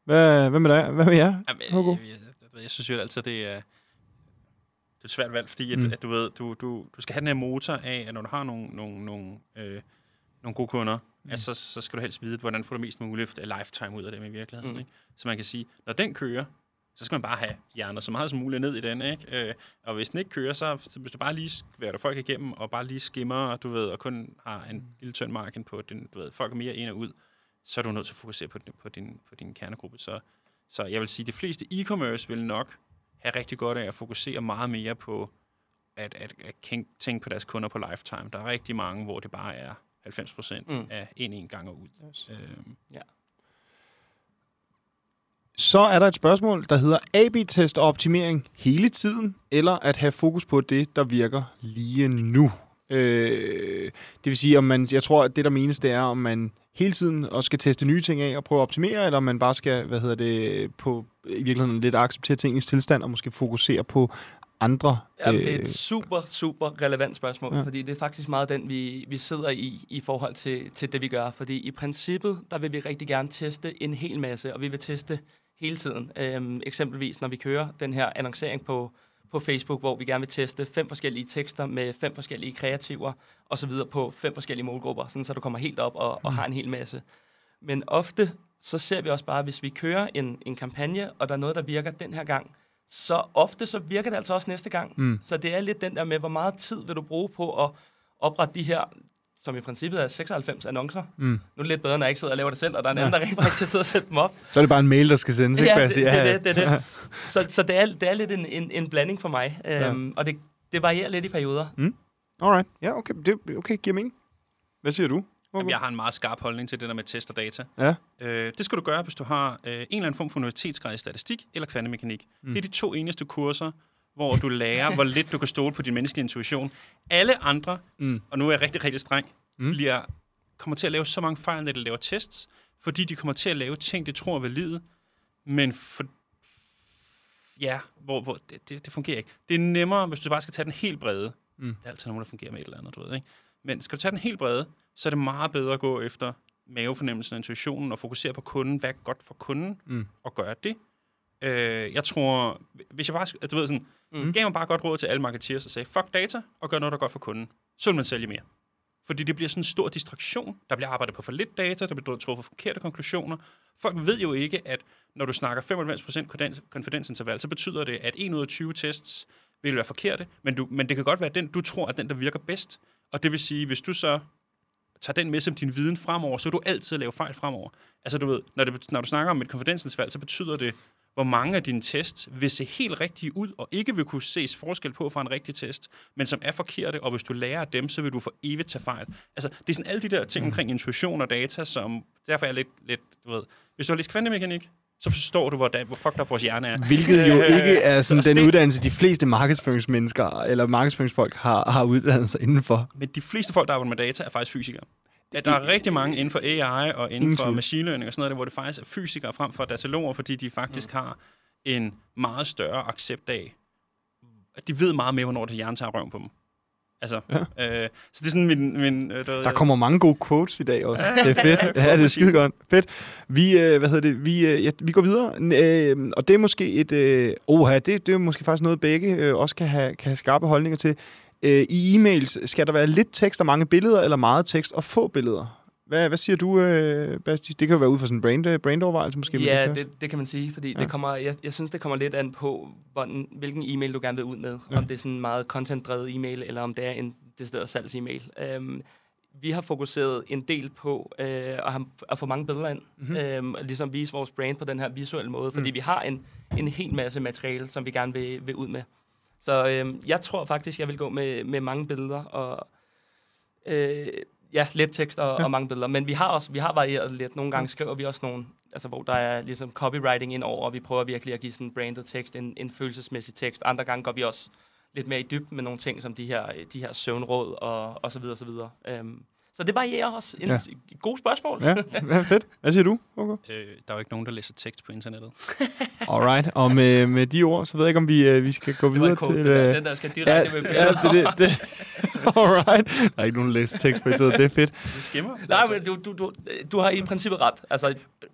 Speaker 2: Hvad, hvad med dig? Hvad med jer?
Speaker 4: Jamen, jeg, jeg, jeg, jeg synes jo altid, det er, det er et svært valg, fordi at,
Speaker 2: Mm.
Speaker 4: mm. at du ved, du, du, du skal have den her motor af, at når du har nogle, nogle, nogle, øh, nogle gode kunder, mm. altså, så skal du helst vide, hvordan får du mest muligt lifetime ud af dem i virkeligheden.
Speaker 3: Mm.
Speaker 4: Ikke? Så man kan sige, når den kører, så skal man bare have hjerner så meget som muligt ned i den, ikke? Øh, og hvis den ikke kører, så, så hvis du bare lige skværer du folk igennem, og bare lige skimmer, du ved, og kun har en lille tynd marken på den, du ved, folk er mere ind og ud, så er du nødt til at fokusere på din, på din, på din kernegruppe. Så, så jeg vil sige, at de fleste e-commerce vil nok have rigtig godt af at fokusere meget mere på at, at, at tænke på deres kunder på lifetime. Der er rigtig mange, hvor det bare er 90 procent
Speaker 3: Mm.
Speaker 4: af en en gang og ud.
Speaker 2: Yes.
Speaker 4: Øhm,
Speaker 2: Så er der et spørgsmål, der hedder AB-test og optimering hele tiden, eller at have fokus på det, der virker lige nu. Øh, det vil sige, om man, jeg tror, at det, der menes, det er, om man hele tiden også skal teste nye ting af og prøve at optimere, eller om man bare skal, hvad hedder det, på i virkeligheden lidt acceptere tingens tilstand og måske fokusere på andre.
Speaker 3: Jamen, det er et super, super relevant spørgsmål,
Speaker 2: Ja.
Speaker 3: fordi det er faktisk meget den, vi, vi sidder i, i forhold til, til det, vi gør. Fordi i princippet, der vil vi rigtig gerne teste en hel masse, og vi vil teste hele tiden. Øhm, eksempelvis, når vi kører den her annoncering på, på Facebook, hvor vi gerne vil teste fem forskellige tekster med fem forskellige kreativer, og så videre på fem forskellige målgrupper, sådan så du kommer helt op og, og har en hel masse. Men ofte, så ser vi også bare, hvis vi kører en, en kampagne, og der er noget, der virker den her gang, så ofte så virker det altså også næste gang.
Speaker 2: Mm.
Speaker 3: Så det er lidt den der med, hvor meget tid vil du bruge på at oprette de her, som i princippet er 96 annoncer.
Speaker 2: Mm.
Speaker 3: Nu er det lidt bedre, når jeg ikke sidder og laver det selv, og der er en
Speaker 2: Ja.
Speaker 3: anden, der rent faktisk kan sidde og sætte dem op.
Speaker 2: Så er det bare en mail, der skal sendes, ikke?
Speaker 3: Ja, det, det, er det, det er det. Så, så det, er, det er lidt en, en, en blanding for mig, øhm, og det, det varierer lidt i perioder.
Speaker 2: Alright. Ja, okay. Det okay, giver mening. Hvad siger du?
Speaker 4: Jamen, jeg har en meget skarp holdning til det der med test og data.
Speaker 2: Ja.
Speaker 4: Øh, det skal du gøre, hvis du har øh, en eller anden form for universitetsgrad i statistik eller kvantemekanik.
Speaker 2: Mm.
Speaker 4: Det er de to eneste kurser, hvor du lærer, hvor lidt du kan stole på din menneskelige intuition. Alle andre,
Speaker 2: Mm.
Speaker 4: og nu er jeg rigtig, rigtig streng,
Speaker 2: Mm.
Speaker 4: bliver, kommer til at lave så mange fejl, når de laver tests, fordi de kommer til at lave ting, de tror er valide, men for, ja, hvor, hvor det, det, det fungerer ikke. Det er nemmere, hvis du bare skal tage den helt brede.
Speaker 2: Mm.
Speaker 4: Det er altid nogen, der fungerer med et eller andet, du ved, ikke? Men skal du tage den helt brede, så er det meget bedre at gå efter mavefornemmelsen og intuitionen og fokusere på kunden. Hvad er godt for kunden?
Speaker 2: Mm.
Speaker 4: Og gøre det. Øh, jeg tror, hvis jeg bare, du ved sådan, mm. gav mig bare godt råd til alle marketeers og sagde, fuck data, og gør noget, der er godt for kunden. Så vil man sælge mere. Fordi det bliver sådan en stor distraktion. Der bliver arbejdet på for lidt data, der bliver truffet forkerte konklusioner. Folk ved jo ikke, at når du snakker 95% konfidens- konfidensinterval, så betyder det, at 1 ud af 20 tests vil være forkerte, men, du, men det kan godt være den, du tror, er den, der virker bedst. Og det vil sige, hvis du så tager den med som din viden fremover, så du altid lave fejl fremover. Altså du ved, når, det, når du snakker om et konfidensinterval, så betyder det, hvor mange af dine tests vil se helt rigtige ud, og ikke vil kunne ses forskel på fra en rigtig test, men som er forkerte, og hvis du lærer af dem, så vil du for evigt tage fejl. Altså, det er sådan alle de der ting omkring intuition og data, som derfor er lidt, lidt du ved, hvis du har læst kvantemekanik, så forstår du, hvordan, hvor fucked up vores hjerne er.
Speaker 2: Hvilket jo
Speaker 4: Øh,
Speaker 2: ikke er sådan
Speaker 4: så
Speaker 2: den
Speaker 4: det-
Speaker 2: uddannelse, de fleste markedsføringsmennesker eller markedsføringsfolk har, har uddannet sig indenfor.
Speaker 4: Men de fleste folk, der arbejder med data, er faktisk fysikere. At der er rigtig mange inden for AI og inden
Speaker 2: Ingen
Speaker 4: for machine learning og sådan noget, der, hvor det faktisk er fysikere frem for dataloger, fordi de faktisk har en meget større accept af, at de ved meget mere, hvornår det hjernen tager røven på dem. Altså, ja. øh, så det er sådan min... min øh, ved,
Speaker 2: Der kommer mange gode quotes i dag også. Det er fedt.
Speaker 4: ja,
Speaker 2: det er skide godt. Fedt. Vi, øh, hvad hedder det, vi, øh, ja, vi går videre, øh, og det er måske et, øh, oha, det, det er måske faktisk noget, begge øh, også kan have, kan have skarpe holdninger til. Øh, I e-mails, skal der være lidt tekst og mange billeder, eller meget tekst og få billeder? Hvad, hvad siger du, øh, Basti? Det kan jo være ud fra sådan en brand, øh, brandovervejelse måske.
Speaker 3: Ja,
Speaker 2: kan-
Speaker 3: det, det kan man sige, fordi
Speaker 2: Ja.
Speaker 3: det kommer, jeg, jeg synes, det kommer lidt an på, hvordan, hvilken e-mail du gerne vil ud med.
Speaker 2: Ja.
Speaker 3: Om det er sådan en meget content-drevet e-mail, eller om det er en decideret salgs-e-mail. Um, vi har fokuseret en del på øh, at, have, at få mange billeder ind,
Speaker 2: Mhm.
Speaker 3: mm-hmm. øhm, og ligesom vise vores brand på den her visuelle måde, fordi
Speaker 2: Mm.
Speaker 3: vi har en, en hel masse materiale, som vi gerne vil, vil ud med. Så øhm, jeg tror faktisk, jeg vil gå med, med mange billeder, og øh, ja, lidt tekst og,
Speaker 2: Ja.
Speaker 3: og mange billeder. Men vi har også vi har varieret lidt. Nogle gange skriver vi også nogle, altså, hvor der er ligesom copywriting ind over, og vi prøver virkelig at give sådan branded tekst, en, en følelsesmæssig tekst. Andre gange går vi også lidt mere i dybden med nogle ting, som de her, de her søvnråd og, og så videre, og så videre. Um, så det varierer også. En
Speaker 2: Ja.
Speaker 3: ja. god spørgsmål.
Speaker 2: Ja, ja, fedt. Hvad siger du, Hugo?
Speaker 4: Øh, der er jo ikke nogen, der læser tekst på internettet.
Speaker 2: Alright, og med, med de ord, så ved jeg ikke, om vi, øh, vi skal gå videre
Speaker 3: quote,
Speaker 2: til...
Speaker 3: det der.
Speaker 2: øh,
Speaker 3: Den der skal direkte med
Speaker 2: ja, det, det, det. Alright. Der er ikke nogen læst tekst på det, det er fedt.
Speaker 4: Det skimmer.
Speaker 3: Nej, men du, du, du, du har i princippet ret. Altså,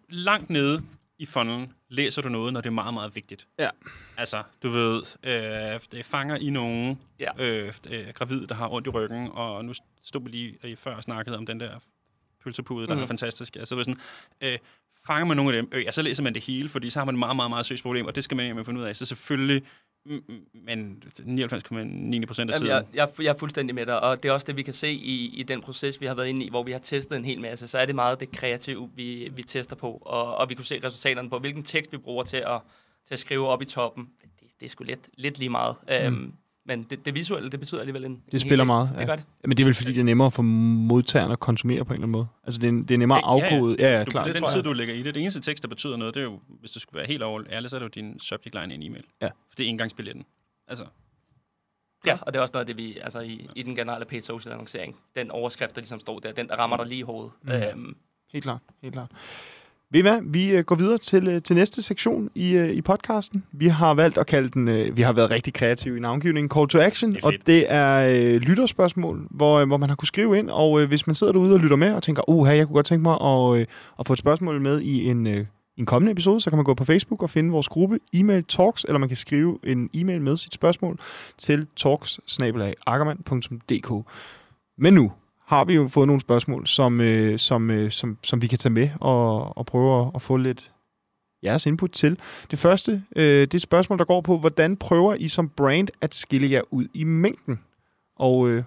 Speaker 4: langt nede i funnelen læser du noget, når det er meget, meget vigtigt.
Speaker 2: Ja.
Speaker 4: Altså, du ved, øh, det fanger i nogen
Speaker 3: Ja.
Speaker 4: øh, øh, gravid, der har ondt i ryggen, og nu stod vi lige øh, før og snakkede om den der pølsepude, der mm. er fantastisk. Altså, det er sådan, øh, fanger man nogle af dem, øh, ja, så læser man det hele, fordi så har man et meget, meget, meget seriøst problem, og det skal man egentlig finde ud af. Så selvfølgelig, mm, mm, men 99,9 procent af tiden.
Speaker 3: jeg, jeg, jeg er fuldstændig med dig, og det er også det, vi kan se i, i den proces, vi har været inde i, hvor vi har testet en hel masse. Så er det meget det kreative, vi, vi tester på, og, og vi kunne se resultaterne på, hvilken tekst vi bruger til at, til at skrive op i toppen. Det, det er sgu lidt, lidt lige meget. Mm. Øhm, men det, det visuelle, det betyder alligevel en en
Speaker 2: Det spiller
Speaker 3: del.
Speaker 2: meget.
Speaker 3: Det gør det.
Speaker 2: Men det er vel fordi, det er nemmere for modtageren at konsumere på en eller anden måde. Altså, det er, det er nemmere at afkode. Ja, ja,
Speaker 4: du,
Speaker 2: klart.
Speaker 4: Det, den
Speaker 3: tror
Speaker 4: tid, du lægger i det. Det eneste tekst, der betyder noget, det er jo, hvis du skal være helt over ærlig, så er det jo din subject line i en e-mail.
Speaker 2: Ja.
Speaker 4: For det er engangsbilletten. Altså,
Speaker 3: Ja, og det er også noget af det, vi, altså i, i den generelle paid social annoncering, den overskrift, der ligesom står der, den der rammer dig lige i hovedet.
Speaker 2: Mm.
Speaker 3: Øhm,
Speaker 2: Helt klart, helt klart. Ved I hvad? Vi øh, går videre til, øh, til næste sektion i, øh, i podcasten. Vi har valgt at kalde den, vi har været rigtig kreative i navngivningen, Call to Action,
Speaker 4: Det
Speaker 2: og det er øh, lytterspørgsmål, hvor, hvor man har kunne skrive ind, og øh, hvis man sidder derude og lytter med og tænker, uh, jeg kunne godt tænke mig at, øh, at få et spørgsmål med i en, øh, en kommende episode, så kan man gå på Facebook og finde vores gruppe e-mail talks, eller man kan skrive en e-mail med sit spørgsmål til talks Men nu har vi jo fået nogle spørgsmål, som, øh, som, øh, som, som vi kan tage med og, og prøve at, at få lidt jeres input til. Det første, øh, det er et spørgsmål, der går på, hvordan prøver I som brand at skille jer ud i mængden? Og øh,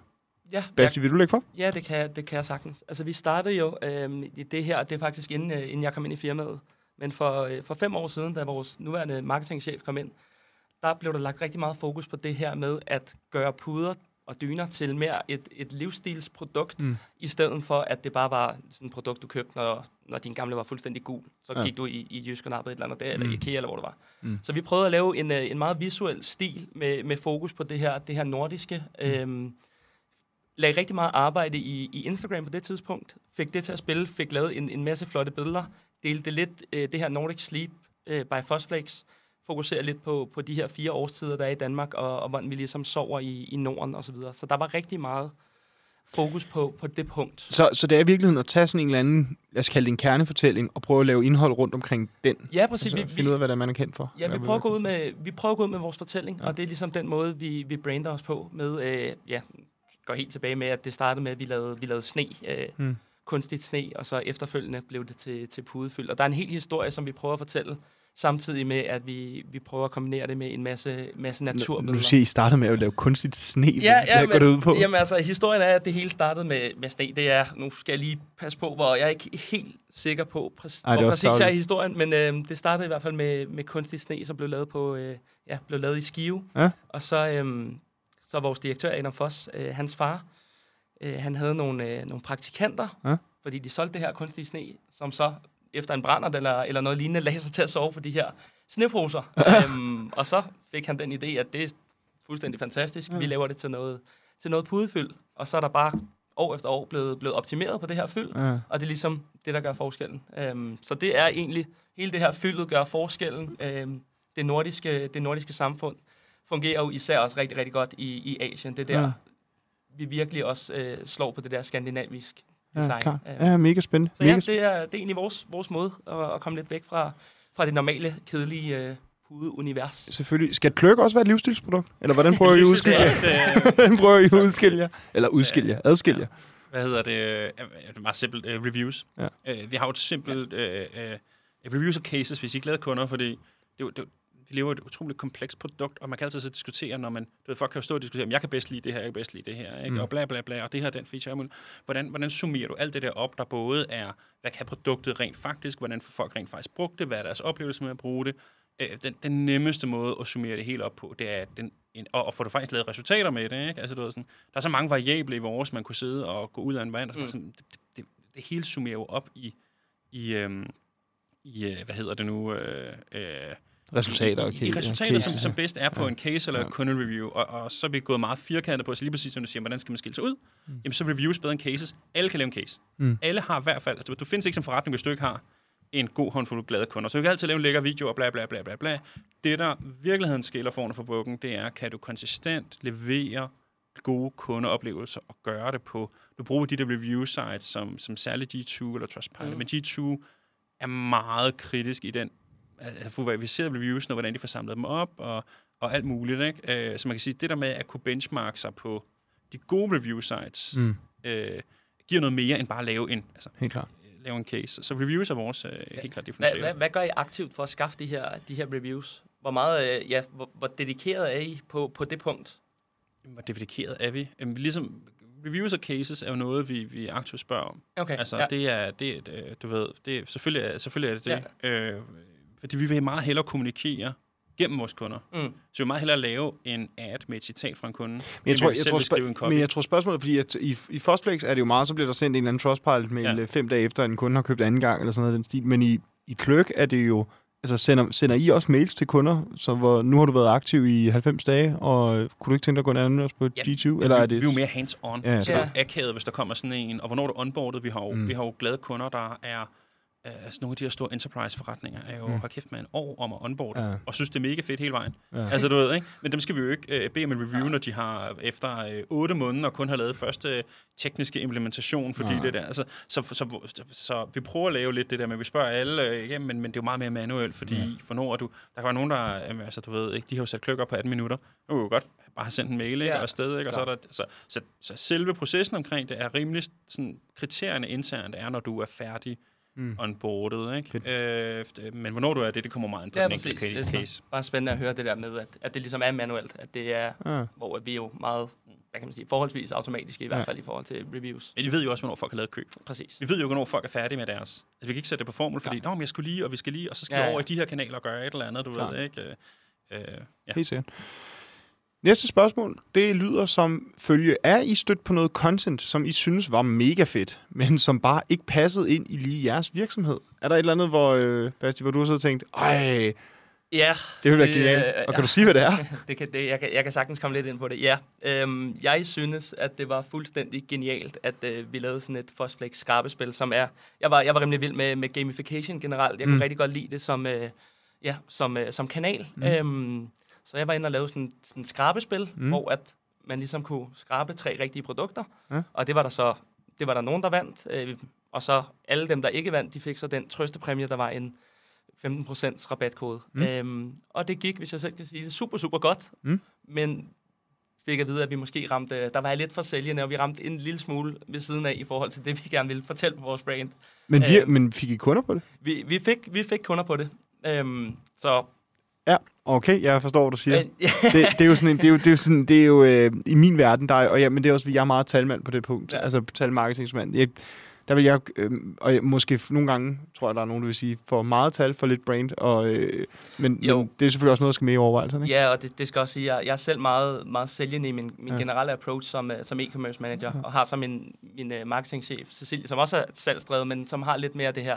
Speaker 3: ja,
Speaker 2: Basti, vil du lægge for?
Speaker 3: Ja, det kan, det kan jeg sagtens. Altså, vi startede jo øhm, i det her, det er faktisk inden, øh, inden jeg kom ind i firmaet. Men for, øh, for fem år siden, da vores nuværende marketingchef kom ind, der blev der lagt rigtig meget fokus på det her med at gøre puder og dyner til mere et, et livsstilsprodukt,
Speaker 2: Mm.
Speaker 3: i stedet for, at det bare var sådan et produkt, du købte, når, når din gamle var fuldstændig gul. Så
Speaker 2: Ja.
Speaker 3: gik du i, i Jysk og nappede et eller andet der, eller
Speaker 2: Mm.
Speaker 3: IKEA, eller hvor det var.
Speaker 2: Mm.
Speaker 3: Så vi prøvede at lave en, øh, en meget visuel stil med, med fokus på det her, det her nordiske. Mm. Øhm, lagde rigtig meget arbejde i, i Instagram på det tidspunkt. Fik det til at spille, fik lavet en, en masse flotte billeder. Delte lidt øh, det her Nordic Sleep øh, by Fosflakes. Fokuserer lidt på, på de her fire årstider, der er i Danmark, og, og hvordan vi ligesom sover i, i Norden osv. Så, videre. så der var rigtig meget, fokus på, på det punkt.
Speaker 2: Så, så det er i virkeligheden at tage sådan en eller anden, lad os kalde det en kernefortælling, og prøve at lave indhold rundt omkring den.
Speaker 3: Ja, præcis.
Speaker 2: Og så
Speaker 3: Vi-
Speaker 2: finde ud af, hvad det er, man er kendt for.
Speaker 3: Ja, vi prøver, at gå ud med, vi prøver at gå ud med vores fortælling, ja. og det er ligesom den måde, vi, vi brander os på med, øh, ja, går helt tilbage med, at det startede med, at vi lavede, vi lavede sne, øh,
Speaker 2: hmm.
Speaker 3: kunstigt sne, og så efterfølgende blev det til, til pudefyld. Og der er en hel historie, som vi prøver at fortælle, samtidig med, at vi, vi prøver at kombinere det med en masse, masse
Speaker 2: Nu,
Speaker 3: naturbilleder.
Speaker 2: nu siger I, startede med at lave kunstigt sne.
Speaker 3: Ja,
Speaker 2: Hvad
Speaker 3: ja,
Speaker 2: går det ud på?
Speaker 3: Jamen altså, historien er, at det hele startede med, med sne. Det er, nu skal jeg lige passe på, hvor jeg er ikke helt sikker på, præ-
Speaker 2: Ej,
Speaker 3: hvor præcis jeg er i historien, men øh, det startede i hvert fald med, med kunstig sne, som blev lavet på, øh, ja, blev lavet i Skive.
Speaker 2: Ja.
Speaker 3: Og så, øh, så vores direktør, Adam Foss, øh, hans far, øh, han havde nogle, øh, nogle praktikanter,
Speaker 2: Ja.
Speaker 3: fordi de solgte det her kunstige sne, som så efter en brænder eller, eller noget lignende, lagde sig til at sove på de her sneposer. øhm, og så fik han den idé, at det er fuldstændig fantastisk.
Speaker 2: Ja.
Speaker 3: Vi laver det til noget, til noget pudefyld, og så er der bare år efter år blevet, blevet optimeret på det her fyld,
Speaker 2: Ja.
Speaker 3: og det er ligesom det, der gør forskellen. Øhm, så det er egentlig, hele det her fyldet gør forskellen. Øhm, det, nordiske, det nordiske samfund fungerer jo især også rigtig, rigtig godt i, i Asien. Det er der,
Speaker 2: ja.
Speaker 3: vi virkelig også øh, slår på det der skandinavisk
Speaker 2: Ja,
Speaker 3: design.
Speaker 2: klar.
Speaker 3: Øhm,
Speaker 2: Ja, mega spændende.
Speaker 3: så ja,
Speaker 2: Mega
Speaker 3: det er, det er egentlig vores, vores måde at, at komme lidt væk fra, fra det normale, kedelige øh, pudeunivers.
Speaker 2: Selvfølgelig. Skal kløk også være et livsstilsprodukt? Eller hvordan prøver I at udskille jer? Hvordan prøver I at udskille jer? Eller udskille jer? Adskille jer?
Speaker 4: hvad hedder det? øh, Det er meget simpelt. Uh, reviews.
Speaker 2: Ja.
Speaker 4: Uh, vi har jo et simpelt uh, uh, reviews og cases, hvis I glade kunder, fordi det, det, er jo- vi lever et utroligt komplekst produkt, og man kan altid så diskutere, når man, du ved, folk kan jo stå og diskutere, om jeg kan bedst lide det her, jeg kan bedst lide det her, ikke?
Speaker 2: Mm.
Speaker 4: Og bla bla bla, og det her, den feature, muligt. hvordan, hvordan summerer du alt det der op, der både er, hvad kan produktet rent faktisk, hvordan får folk rent faktisk brugt det, hvad er deres oplevelse med at bruge det, Øh, den, den nemmeste måde at summere det helt op på, det er den, en, og, og få du faktisk lavet resultater med det. Ikke? Altså, du ved, sådan, der er så mange variable i vores, man kunne sidde og gå ud af en vand. Og
Speaker 3: Mm.
Speaker 4: mm. sådan, det, det, det, det hele summerer jo op i, i, øhm, i øh, hvad hedder det nu? Øh, øh,
Speaker 2: Resultater og
Speaker 4: i, i,
Speaker 2: case-
Speaker 4: resultater, som, som bedst er på
Speaker 2: Ja.
Speaker 4: en case eller
Speaker 2: Ja.
Speaker 4: et kundereview, og, og så er vi gået meget firkantet på, så lige præcis som du siger, hvordan skal man skille sig ud?
Speaker 2: Mm.
Speaker 4: Jamen, så er reviews bedre end cases. Alle kan lave en case.
Speaker 2: Mm.
Speaker 4: Alle har i hvert fald, altså du findes ikke som forretning, hvis du ikke har en god håndfuld glade kunder. Så du kan altid lave en lækker video og bla bla bla bla bla. Det, der virkeligheden skiller foran for bukken, det er, kan du konsistent levere gode kundeoplevelser og gøre det på, du bruger de der review sites, som, som særligt G2 eller Trustpilot,
Speaker 3: Mm.
Speaker 4: men G2 er meget kritisk i den, altså få verificeret reviews, og hvordan de får samlet dem op, og, og alt muligt. Ikke? Øh, så man kan sige, det der med at kunne benchmarke sig på de gode review sites,
Speaker 2: Mm.
Speaker 4: øh, giver noget mere end bare at lave en, altså,
Speaker 2: Helt klart.
Speaker 4: øh, lave en case. Så reviews er vores øh, helt klart
Speaker 3: Hvad,
Speaker 4: differentieret.
Speaker 3: hvad, hvad gør I aktivt for at skaffe de her, de her reviews? Hvor meget, øh, ja, hvor, hvor dedikeret er I på, på det punkt?
Speaker 4: Hvor dedikeret er vi? Jamen, ligesom, reviews og cases er jo noget, vi, vi aktivt spørger om.
Speaker 3: Okay,
Speaker 4: Altså,
Speaker 3: ja.
Speaker 4: ja. det er, det, er, et, øh, du ved, det er, selvfølgelig, er, selvfølgelig er det det. Ja. Øh, fordi vi vil meget hellere kommunikere gennem vores kunder.
Speaker 3: Mm.
Speaker 4: Så vi vil meget hellere lave en ad med et citat fra en kunde.
Speaker 2: Men jeg, tror, jeg, tror,
Speaker 4: skrive en copy.
Speaker 2: men jeg tror spørgsmålet, fordi at i, i Fosflex er det jo meget, så bliver der sendt en eller anden Trustpilot-mail
Speaker 4: Ja.
Speaker 2: ja. fem dage efter, at en kunde har købt anden gang, eller sådan noget den stil. Men i, i Kløk er det jo, altså sender, sender I også mails til kunder, så hvor, nu har du været aktiv i 90 dage, og øh, kunne du ikke tænke dig at gå en anden også på
Speaker 4: Ja,
Speaker 2: G20?
Speaker 4: Men
Speaker 2: Eller
Speaker 4: vi,
Speaker 2: er det...
Speaker 4: vi er jo mere hands-on,
Speaker 2: Ja,
Speaker 4: så
Speaker 3: ja.
Speaker 4: det er akavet, hvis der kommer sådan en, og hvornår er du onboardet? Vi har jo,
Speaker 2: Mm.
Speaker 4: vi har jo glade kunder, der er, øh, altså nogle af de her store enterprise-forretninger, er jo,
Speaker 2: Mm.
Speaker 4: mm. har kæft med en år om at onboarde,
Speaker 2: Ja.
Speaker 4: ja. og synes, det er mega fedt hele vejen.
Speaker 2: Ja.
Speaker 4: Ja. Altså, du ved, ikke? Men dem skal vi jo ikke øh, bede om en review, når de har efter øh, 8 måneder kun har lavet første tekniske implementation, fordi
Speaker 2: Nej.
Speaker 4: det der, altså, så, så, så, så, vi prøver at lave lidt det der, men vi spørger alle øh, igennem, men, men det er jo meget mere manuelt, fordi
Speaker 2: Ja.
Speaker 4: ja. for når du, der kan være nogen, der, øh, altså, du ved, ikke, de har jo sat klokker på 18 minutter, nu vi jo godt bare have sendt en mail, ikke,
Speaker 3: Ja,
Speaker 4: og afsted, ikke, og så, er der, så, så, så, selve processen omkring det er rimelig, sådan, kriterierne internt er, når du er færdig
Speaker 2: Mm.
Speaker 4: onboardet, ikke? Øh, men hvornår du er det, det kommer meget ind på
Speaker 3: Ja,
Speaker 4: den
Speaker 3: præcis.
Speaker 4: enkelte
Speaker 3: Det er
Speaker 4: case.
Speaker 3: så bare spændende at høre det der med, at, at det ligesom er manuelt. At det er,
Speaker 2: Ja.
Speaker 3: hvor vi er jo meget, hvad kan man sige, forholdsvis automatiske i hvert
Speaker 2: Ja.
Speaker 3: fald i forhold til reviews.
Speaker 4: Men I ved jo også, hvornår folk har lavet køb.
Speaker 3: Præcis.
Speaker 4: Vi ved jo, hvornår folk er færdige med deres. Altså, vi kan ikke sætte det på formel, fordi, Nå, men jeg skulle lige, og vi skal lige, og så skal
Speaker 3: Ja,
Speaker 4: vi
Speaker 3: ja.
Speaker 4: over i de her kanaler og gøre et eller andet, du
Speaker 2: Klart.
Speaker 4: ved, ikke? Øh, øh, ja.
Speaker 2: Helt sikkert. Næste spørgsmål, det lyder som følge. Er I stødt på noget content, som I synes var mega fedt, men som bare ikke passede ind i lige jeres virksomhed? Er der et eller andet, hvor, øh, Basti, hvor du har så tænkt, ej,
Speaker 3: Ja.
Speaker 2: det ville være
Speaker 3: Det,
Speaker 2: genialt.
Speaker 3: øh,
Speaker 2: Og
Speaker 3: ja.
Speaker 2: kan du sige, hvad det er?
Speaker 3: det kan, det, jeg, kan, jeg kan sagtens komme lidt ind på det. Ja, øhm, jeg synes, at det var fuldstændig genialt, at øh, vi lavede sådan et Fosflex skarpespil, som er... Jeg var, jeg var rimelig vild med, med gamification generelt. Jeg
Speaker 2: Mm.
Speaker 3: kunne rigtig godt lide det som, øh, ja, som, øh, som kanal.
Speaker 2: Mm.
Speaker 3: Øhm, så jeg var inde og lavede sådan sådan et skrabespil,
Speaker 2: Mm.
Speaker 3: hvor at man ligesom kunne skrabe tre rigtige produkter.
Speaker 2: Ja.
Speaker 3: Og det var der så det var der nogen, der vandt. Øh, og så alle dem, der ikke vandt, de fik så den trøstepræmie, der var en 15% rabatkode.
Speaker 2: Mm.
Speaker 3: Øhm, og det gik, hvis jeg selv kan sige det, super, super godt.
Speaker 2: Mm.
Speaker 3: Men fik at vide, at vi måske ramte, der var lidt for sælgende, og vi ramte en lille smule ved siden af i forhold til det, vi gerne ville fortælle på vores brand.
Speaker 2: Men, vi,
Speaker 3: Øhm.
Speaker 2: men fik I kunder på det?
Speaker 3: Vi, vi, fik, vi fik kunder på det. Øhm, så
Speaker 2: Ja, okay, jeg forstår, hvad du siger.
Speaker 3: Men- ja.
Speaker 2: det, det, er jo sådan en, det er jo, det er jo sådan, det er jo øh, i min verden, der er, og ja, men det er også, jeg er meget talmand på det punkt, ja.
Speaker 3: Ja.
Speaker 2: altså talmarketingsmand. Jeg, der vil jeg, øh, og jeg, måske nogle gange, tror jeg, der er nogen, der vil sige, for meget tal, for lidt brand, og, øh, men,
Speaker 3: Jo.
Speaker 2: men det er selvfølgelig også noget, der skal med i overvejelserne. Ikke?
Speaker 3: Ja, og det, det skal også sige, jeg, jeg er selv meget, meget sælgende i min, min
Speaker 2: Ja.
Speaker 3: ja. generelle approach som, uh, som e-commerce manager, og har så min, min uh, marketingchef, Cecilie, som også er salgsdrevet, men som har lidt mere det her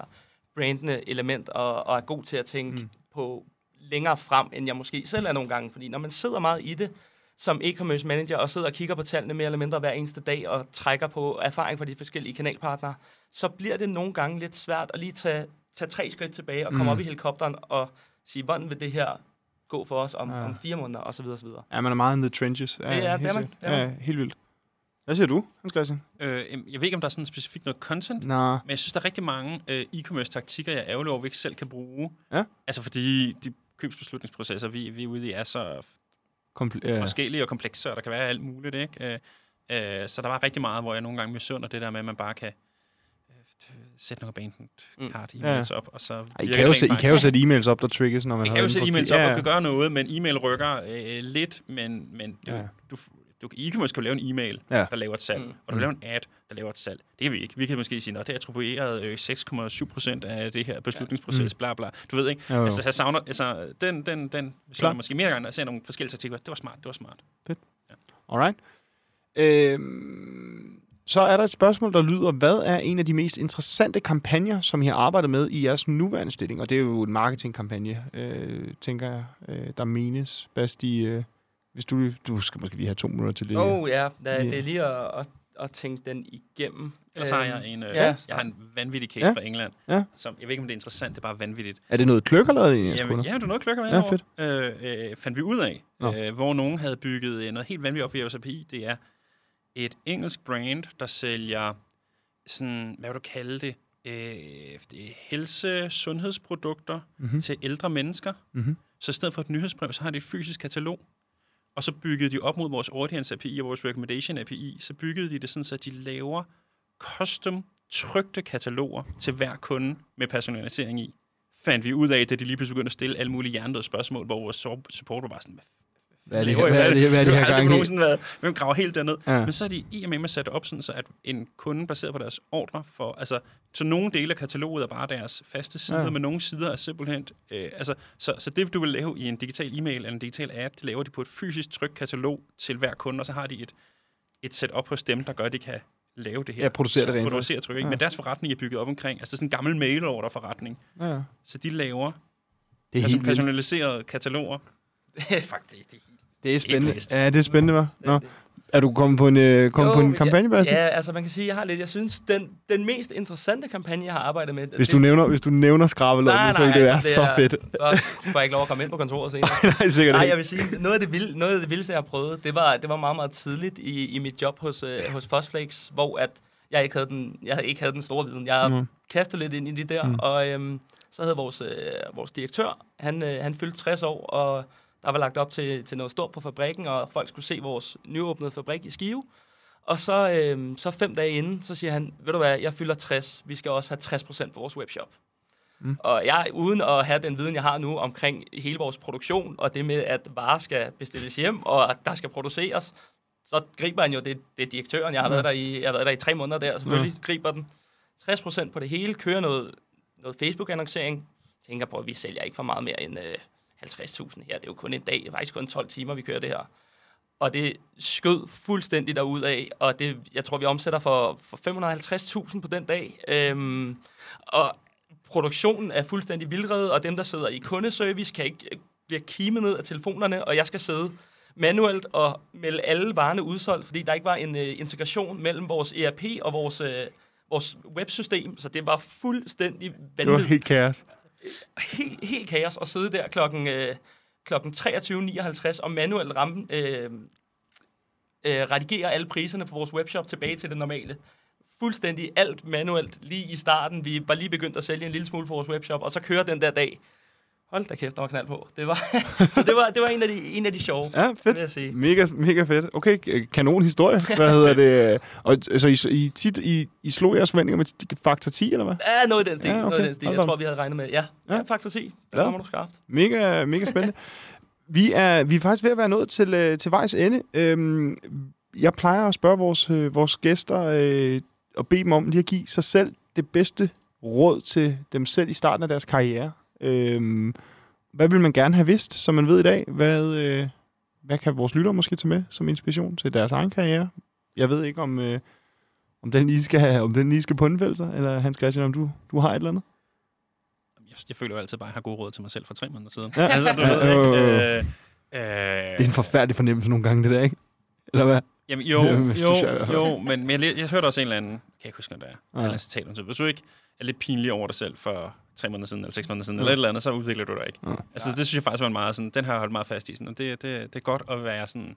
Speaker 3: brandende element, og, og er god til at tænke
Speaker 2: mm.
Speaker 3: på længere frem, end jeg måske selv er nogle gange. Fordi når man sidder meget i det, som e-commerce manager, og sidder og kigger på tallene mere eller mindre hver eneste dag, og trækker på erfaring fra de forskellige kanalpartnere, så bliver det nogle gange lidt svært at lige tage, tage tre skridt tilbage og komme
Speaker 2: Mm.
Speaker 3: op i helikopteren og sige, hvordan vil det her gå for os om,
Speaker 2: Ja.
Speaker 3: om fire måneder, og så videre, og så videre.
Speaker 2: Ja, man er meget in the trenches. Ja,
Speaker 3: Det er-
Speaker 2: helt
Speaker 3: det er man, det er man.
Speaker 2: Ja, helt vildt. Hvad siger du, Hans Christian?
Speaker 4: Øh, jeg ved ikke, om der er sådan specifikt noget content,
Speaker 2: Nå,
Speaker 4: men jeg synes, der er rigtig mange øh, e-commerce-taktikker, jeg er ærgerlig over, vi ikke selv kan bruge.
Speaker 2: Ja.
Speaker 4: Altså fordi de købsbeslutningsprocesser, vi, vi er ude i, er så
Speaker 2: kompl-
Speaker 4: ja.
Speaker 2: ja.
Speaker 4: forskellige og komplekse, og der kan være alt muligt, ikke? Øh, øh, så der var rigtig meget, hvor jeg nogle gange misunder det der med, at man bare kan øh, sætte nogle abandoned
Speaker 3: Mm.
Speaker 4: card
Speaker 2: Ja.
Speaker 4: e-mails op, og så
Speaker 2: Ej, I kan, jo I kan jo sætte e-mails op, der triggers, når man
Speaker 4: Jeg
Speaker 2: har
Speaker 4: kan jo sætte e-mails op
Speaker 2: Ja,
Speaker 4: og kan gøre noget, men e-mail rykker øh, lidt, men, men du,
Speaker 2: ja.
Speaker 4: du, du, e-commerce kan jo lave en e-mail,
Speaker 2: Ja.
Speaker 4: ja. der laver et salg,
Speaker 3: Mm.
Speaker 4: og du laver en ad, der laver et salg. Det kan vi ikke. Vi kan måske sige, at det er attribueret øh, 6,7 procent af det her beslutningsproces,
Speaker 2: Mm.
Speaker 4: bla bla. Du ved ikke?
Speaker 2: Jo, jo.
Speaker 4: Altså, jeg savner, altså, den, den, den slår måske mere gange, og ser nogle forskellige artikler. Det var smart, det var smart.
Speaker 2: Alright. Øhm, så er der et spørgsmål, der lyder, hvad er en af de mest interessante kampagner, som I har arbejdet med i jeres nuværende stilling? Og det er jo en marketingkampagne, øh, tænker jeg, øh, der menes. Basti, øh, hvis du, du skal måske lige have to minutter til det.
Speaker 3: Åh oh, ja, da, det er lige at, at, at tænke den igennem.
Speaker 4: Ellers har
Speaker 3: Øhm,
Speaker 4: jeg en, øh,
Speaker 3: ja,
Speaker 4: jeg har en vanvittig case
Speaker 2: Ja.
Speaker 4: fra England,
Speaker 2: Ja.
Speaker 4: som, jeg ved ikke, om det er interessant, det er bare vanvittigt.
Speaker 2: Er det noget kløkker lavet i jeres
Speaker 4: Jamen, ja, du er noget klokker med
Speaker 2: Ja, fedt.
Speaker 4: øh, øh, fandt vi ud af,
Speaker 2: Nå.
Speaker 4: øh, hvor nogen havde bygget øh, noget helt vanvittigt op i vores API. Det er et engelsk brand, der sælger sådan, hvad vil du kalde det, øh, det helse- sundhedsprodukter
Speaker 2: Mhm.
Speaker 4: til ældre mennesker.
Speaker 2: Mhm.
Speaker 4: Så i stedet for et nyhedsbrev, så har de et fysisk katalog. Og så byggede de op mod vores audience API og vores recommendation API, så byggede de det sådan, så de laver custom trygte kataloger til hver kunde med personalisering i. Fandt vi ud af, da de lige pludselig begyndte at stille alle mulige hjernede spørgsmål, hvor vores support var sådan,
Speaker 2: hvad er det,
Speaker 4: I?
Speaker 2: hvad er det, hvad er det
Speaker 4: har
Speaker 2: her gang i?
Speaker 4: været, hvem graver helt derned?
Speaker 2: Ja.
Speaker 4: Men så er de i og med med sat det op sådan, så at en kunde baseret på deres ordre for, altså, så nogle dele af kataloget er bare deres faste sider,
Speaker 2: Ja.
Speaker 4: men nogle sider er simpelthen, øh, altså, så, så det du vil lave i en digital e-mail eller en digital ad, det laver de på et fysisk trykt katalog til hver kunde, og så har de et, et setup hos dem, der gør, at de kan lave det her.
Speaker 2: Ja, producere det rent
Speaker 4: Producere tryk, ikke?
Speaker 2: Ja.
Speaker 4: Men deres forretning er bygget op omkring, altså det sådan en gammel mail-order forretning.
Speaker 2: Ja.
Speaker 4: Så de laver
Speaker 2: det er
Speaker 4: person-
Speaker 2: helt vildt.
Speaker 4: personaliserede kataloger.
Speaker 3: Det er faktisk det.
Speaker 2: Det er spændende. Ja, det er spændende, hva'? Nå. Er du kommet på en, øh, kommet
Speaker 3: Jo,
Speaker 2: på en kampagne, Basti?
Speaker 3: Ja, altså man kan sige, jeg har lidt, jeg synes, den, den mest interessante kampagne, jeg har arbejdet med...
Speaker 2: Hvis
Speaker 3: det,
Speaker 2: du nævner, hvis du nævner skrabelådene, så vil det være
Speaker 3: altså,
Speaker 2: så fedt.
Speaker 3: Så får jeg ikke lov at komme ind på kontoret senere.
Speaker 2: Nej, sikkert
Speaker 3: Nej, jeg vil sige, noget af det, vilde, noget af det vildeste, jeg har prøvet, det var, det var meget, meget tidligt i, i mit job hos, øh, hos Fosflakes, hvor at jeg ikke havde den, jeg ikke havde den store viden. Jeg
Speaker 2: Mm.
Speaker 3: kastede lidt ind i det der,
Speaker 2: mm.
Speaker 3: og øhm, så havde vores, øh, vores direktør, han, øh, han fyldte 60 år, og der var lagt op til, til noget stort på fabrikken, og folk skulle se vores nyåbnede fabrik i Skive. Og så, øhm, så fem dage inden, så siger han, ved du hvad, jeg fylder 60, vi skal også have 60% på vores webshop.
Speaker 2: Mm.
Speaker 3: Og jeg, uden at have den viden, jeg har nu omkring hele vores produktion, og det med, at varer skal bestilles hjem, og at der skal produceres, så griber han jo, det, det er direktøren, jeg har,
Speaker 2: Ja.
Speaker 3: været der i, jeg har været der i tre måneder der, selvfølgelig griber den. 60% på det hele, kører noget, noget Facebook-annoncering, tænker på, at vi sælger ikke for meget mere end øh, 50.000 her. Det er jo kun en dag, det er faktisk kun 12 timer, vi kører det her. Og det skød fuldstændig derud af, og det, jeg tror, vi omsætter for, for 550.000 på den dag. Øhm, og produktionen er fuldstændig vildredet, og dem, der sidder i kundeservice, kan ikke bliver kimet ned af telefonerne, og jeg skal sidde manuelt og melde alle varerne udsolgt, fordi der ikke var en øh, integration mellem vores ERP og vores, øh, vores websystem, så det var fuldstændig
Speaker 2: Det var
Speaker 3: vanvittigt
Speaker 2: helt kaos
Speaker 3: helt, helt kaos at sidde der klokken, øh, klokken 23.59 og manuelt ramme, øh, øh, redigere alle priserne på vores webshop tilbage til det normale. Fuldstændig alt manuelt lige i starten. Vi var lige begyndt at sælge en lille smule på vores webshop, og så kører den der dag. Hold da kæft, der var knald på. Det var, så det var, det var en, af de, en af de sjove,
Speaker 2: Ja,
Speaker 3: vil
Speaker 2: fedt.
Speaker 3: jeg sige.
Speaker 2: Mega, mega fedt. Okay, kanon historie. Hvad hedder det? Og så I, I, tit, I, I slog jeres forventninger med faktor 10, eller hvad?
Speaker 3: Ja, noget i den stil.
Speaker 2: Ja, okay.
Speaker 3: noget i den stil. Jeg tror, vi havde regnet med. Ja,
Speaker 2: Ja.
Speaker 3: ja. faktor 10. Der
Speaker 2: Ja.
Speaker 3: kommer du skarpt.
Speaker 2: Mega, mega spændende. Vi er, vi er faktisk ved at være nået til, øh, til vejs ende. Øhm, jeg plejer at spørge vores, øh, vores gæster øh, og bede dem om lige at give sig selv det bedste råd til dem selv i starten af deres karriere. Øhm, hvad vil man gerne have vidst, som man ved i dag? Hvad, øh, hvad kan vores lyttere måske tage med som inspiration til deres egen karriere? Jeg ved ikke, om, øh, om den lige skal, have, om den lige skal pundfælde sig, eller Hans Christian, om du, du har et eller andet?
Speaker 4: Jeg, jeg føler jo altid bare, at jeg har gode råd til mig selv for tre måneder siden.
Speaker 2: Ja.
Speaker 4: altså, du ved, ikke? Øh, øh,
Speaker 2: Det er en forfærdelig fornemmelse nogle gange, det der, ikke? Eller hvad?
Speaker 4: Jamen, jo, jo, jo, men, men jeg, jeg hørte også en eller anden, kan jeg ikke huske, hvad det er,
Speaker 2: ja.
Speaker 4: eller citat, om det. hvis du ikke er lidt pinlig over dig selv for tre måneder siden, eller seks måneder siden,
Speaker 2: Ja.
Speaker 4: eller et eller andet, så udvikler du dig ikke.
Speaker 2: Ja.
Speaker 4: Altså, det synes jeg faktisk var en meget sådan, den har jeg holdt meget fast i. Sådan, og det, det, det er godt at være sådan,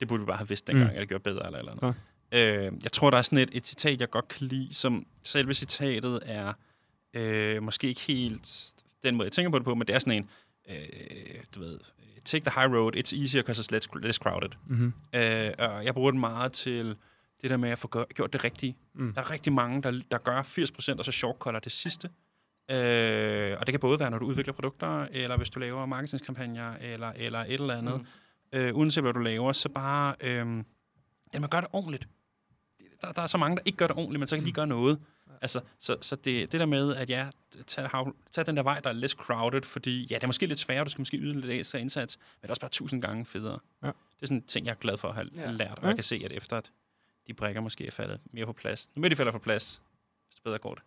Speaker 4: det burde vi bare have vidst dengang,
Speaker 2: Mm.
Speaker 4: mm. at det gjorde bedre, eller eller andet. Øh, jeg tror, der er sådan et, et citat, jeg godt kan lide, som selve citatet er øh, måske ikke helt den måde, jeg tænker på det på, men det er sådan en, øh, du ved, take the high road, it's easier because it's less, less crowded.
Speaker 2: Mm-hmm.
Speaker 4: Øh, og jeg bruger den meget til det der med at få gør, gjort det rigtige.
Speaker 2: Mm.
Speaker 4: Mm. Der er rigtig mange, der, der gør 80%, og så shortcutter det sidste. Øh, og det kan både være, når du udvikler produkter, eller hvis du laver marketingskampagner, eller, eller et eller andet. Mm. Øh, uanset hvad du laver, så bare... Øh, ja, man gør det ordentligt. Der, der er så mange, der ikke gør det ordentligt, men så kan lige gøre noget. Altså, så, så det, det der med, at ja, tag, tag den der vej, der er less crowded, fordi ja, det er måske lidt sværere, du skal måske yde lidt ekstra indsats, men det er også bare tusind gange federe.
Speaker 2: Ja.
Speaker 4: Det er sådan en ting, jeg er glad for at have
Speaker 3: ja.
Speaker 4: lært, og
Speaker 2: Ja.
Speaker 4: jeg kan se, at efter at de brækker måske er faldet mere på plads. Nu mere de falder på plads, desto bedre går det.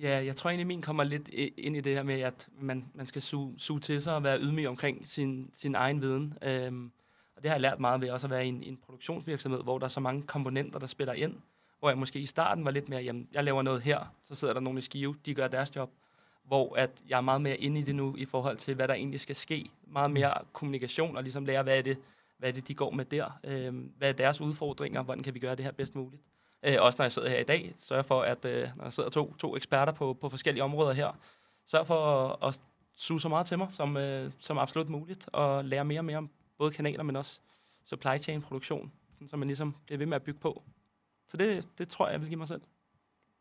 Speaker 3: Ja, jeg tror egentlig, min kommer lidt ind i det her med, at man, man skal suge, suge til sig og være ydmyg omkring sin, sin egen viden. Øhm, og det har jeg lært meget ved også at være i en, en produktionsvirksomhed, hvor der er så mange komponenter, der spiller ind. Hvor jeg måske i starten var lidt mere, jamen, jeg laver noget her, så sidder der nogle i skive, de gør deres job. Hvor at jeg er meget mere inde i det nu, i forhold til, hvad der egentlig skal ske. Meget mere kommunikation, og ligesom lære, hvad er det, hvad er det de går med der. Øh, hvad er deres udfordringer, hvordan kan vi gøre det her bedst muligt. Øh, også når jeg sidder her i dag, sørger for, at øh, når jeg sidder to, to eksperter på, på forskellige områder her, sørg for at, at suge så meget til mig som, øh, som absolut muligt, og lære mere og mere om både kanaler, men også supply chain produktion, sådan, så man ligesom bliver ved med at bygge på. Så det, det tror jeg, jeg vil give mig selv.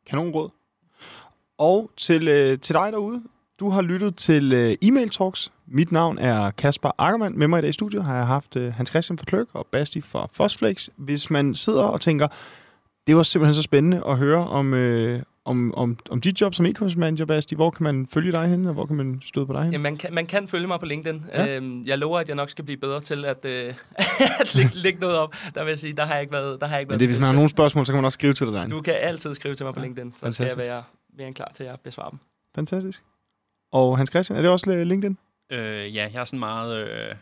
Speaker 2: Kanon råd. Og til, øh, til dig derude, du har lyttet til øh, Email Talks. Mit navn er Kasper Ackermann. Med mig i dag i studiet har jeg haft øh, Hans Christian fra Kløk og Basti fra Fosflex. Hvis man sidder og tænker, det var simpelthen så spændende at høre om, øh, om, om, om dit job som e-commerce manager, Basti. Hvor kan man følge dig hen, og hvor kan man støde på dig hen?
Speaker 3: Ja, man, kan, man kan følge mig på LinkedIn.
Speaker 2: Ja.
Speaker 3: Øhm, jeg lover, at jeg nok skal blive bedre til at, øh, at lægge, lægge noget op. Der vil jeg sige, der har jeg ikke været, der har jeg ikke
Speaker 2: Men
Speaker 3: været
Speaker 2: det, hvis man har nogle spørgsmål, så kan man også skrive til dig.
Speaker 3: Du kan altid skrive til mig på LinkedIn, så skal jeg
Speaker 2: Fantastisk.
Speaker 3: være mere end klar til at besvare dem.
Speaker 2: Fantastisk. Og Hans Christian, er det også LinkedIn?
Speaker 4: Øh, ja, jeg er sådan meget... Øh,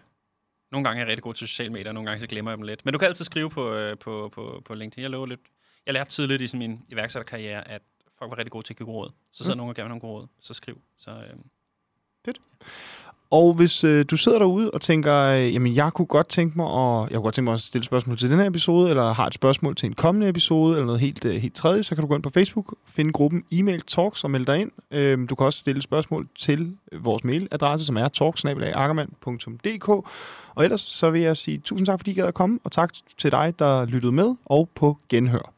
Speaker 4: nogle gange er jeg rigtig god til sociale medier, og nogle gange så glemmer jeg dem lidt. Men du kan altid skrive på, øh, på, på, på LinkedIn. Jeg lover lidt. Jeg lærte tidligt i sådan min iværksætterkarriere, at folk var rigtig gode til at give råd. Så sidder
Speaker 2: Mm.
Speaker 4: nogen og giver mig nogle gode råd, så skriv. Så, øh,
Speaker 2: og hvis øh, du sidder derude og tænker, øh, jamen jeg kunne godt tænke mig at, jeg kunne godt tænke mig at stille spørgsmål til den her episode, eller har et spørgsmål til en kommende episode, eller noget helt, øh, helt tredje, så kan du gå ind på Facebook, finde gruppen Email Talks og melde dig ind. Øh, du kan også stille spørgsmål til vores mailadresse, som er talksnabelagarkermand.dk. Og ellers så vil jeg sige tusind tak, fordi I gad at komme, og tak til dig, der lyttede med, og på genhør.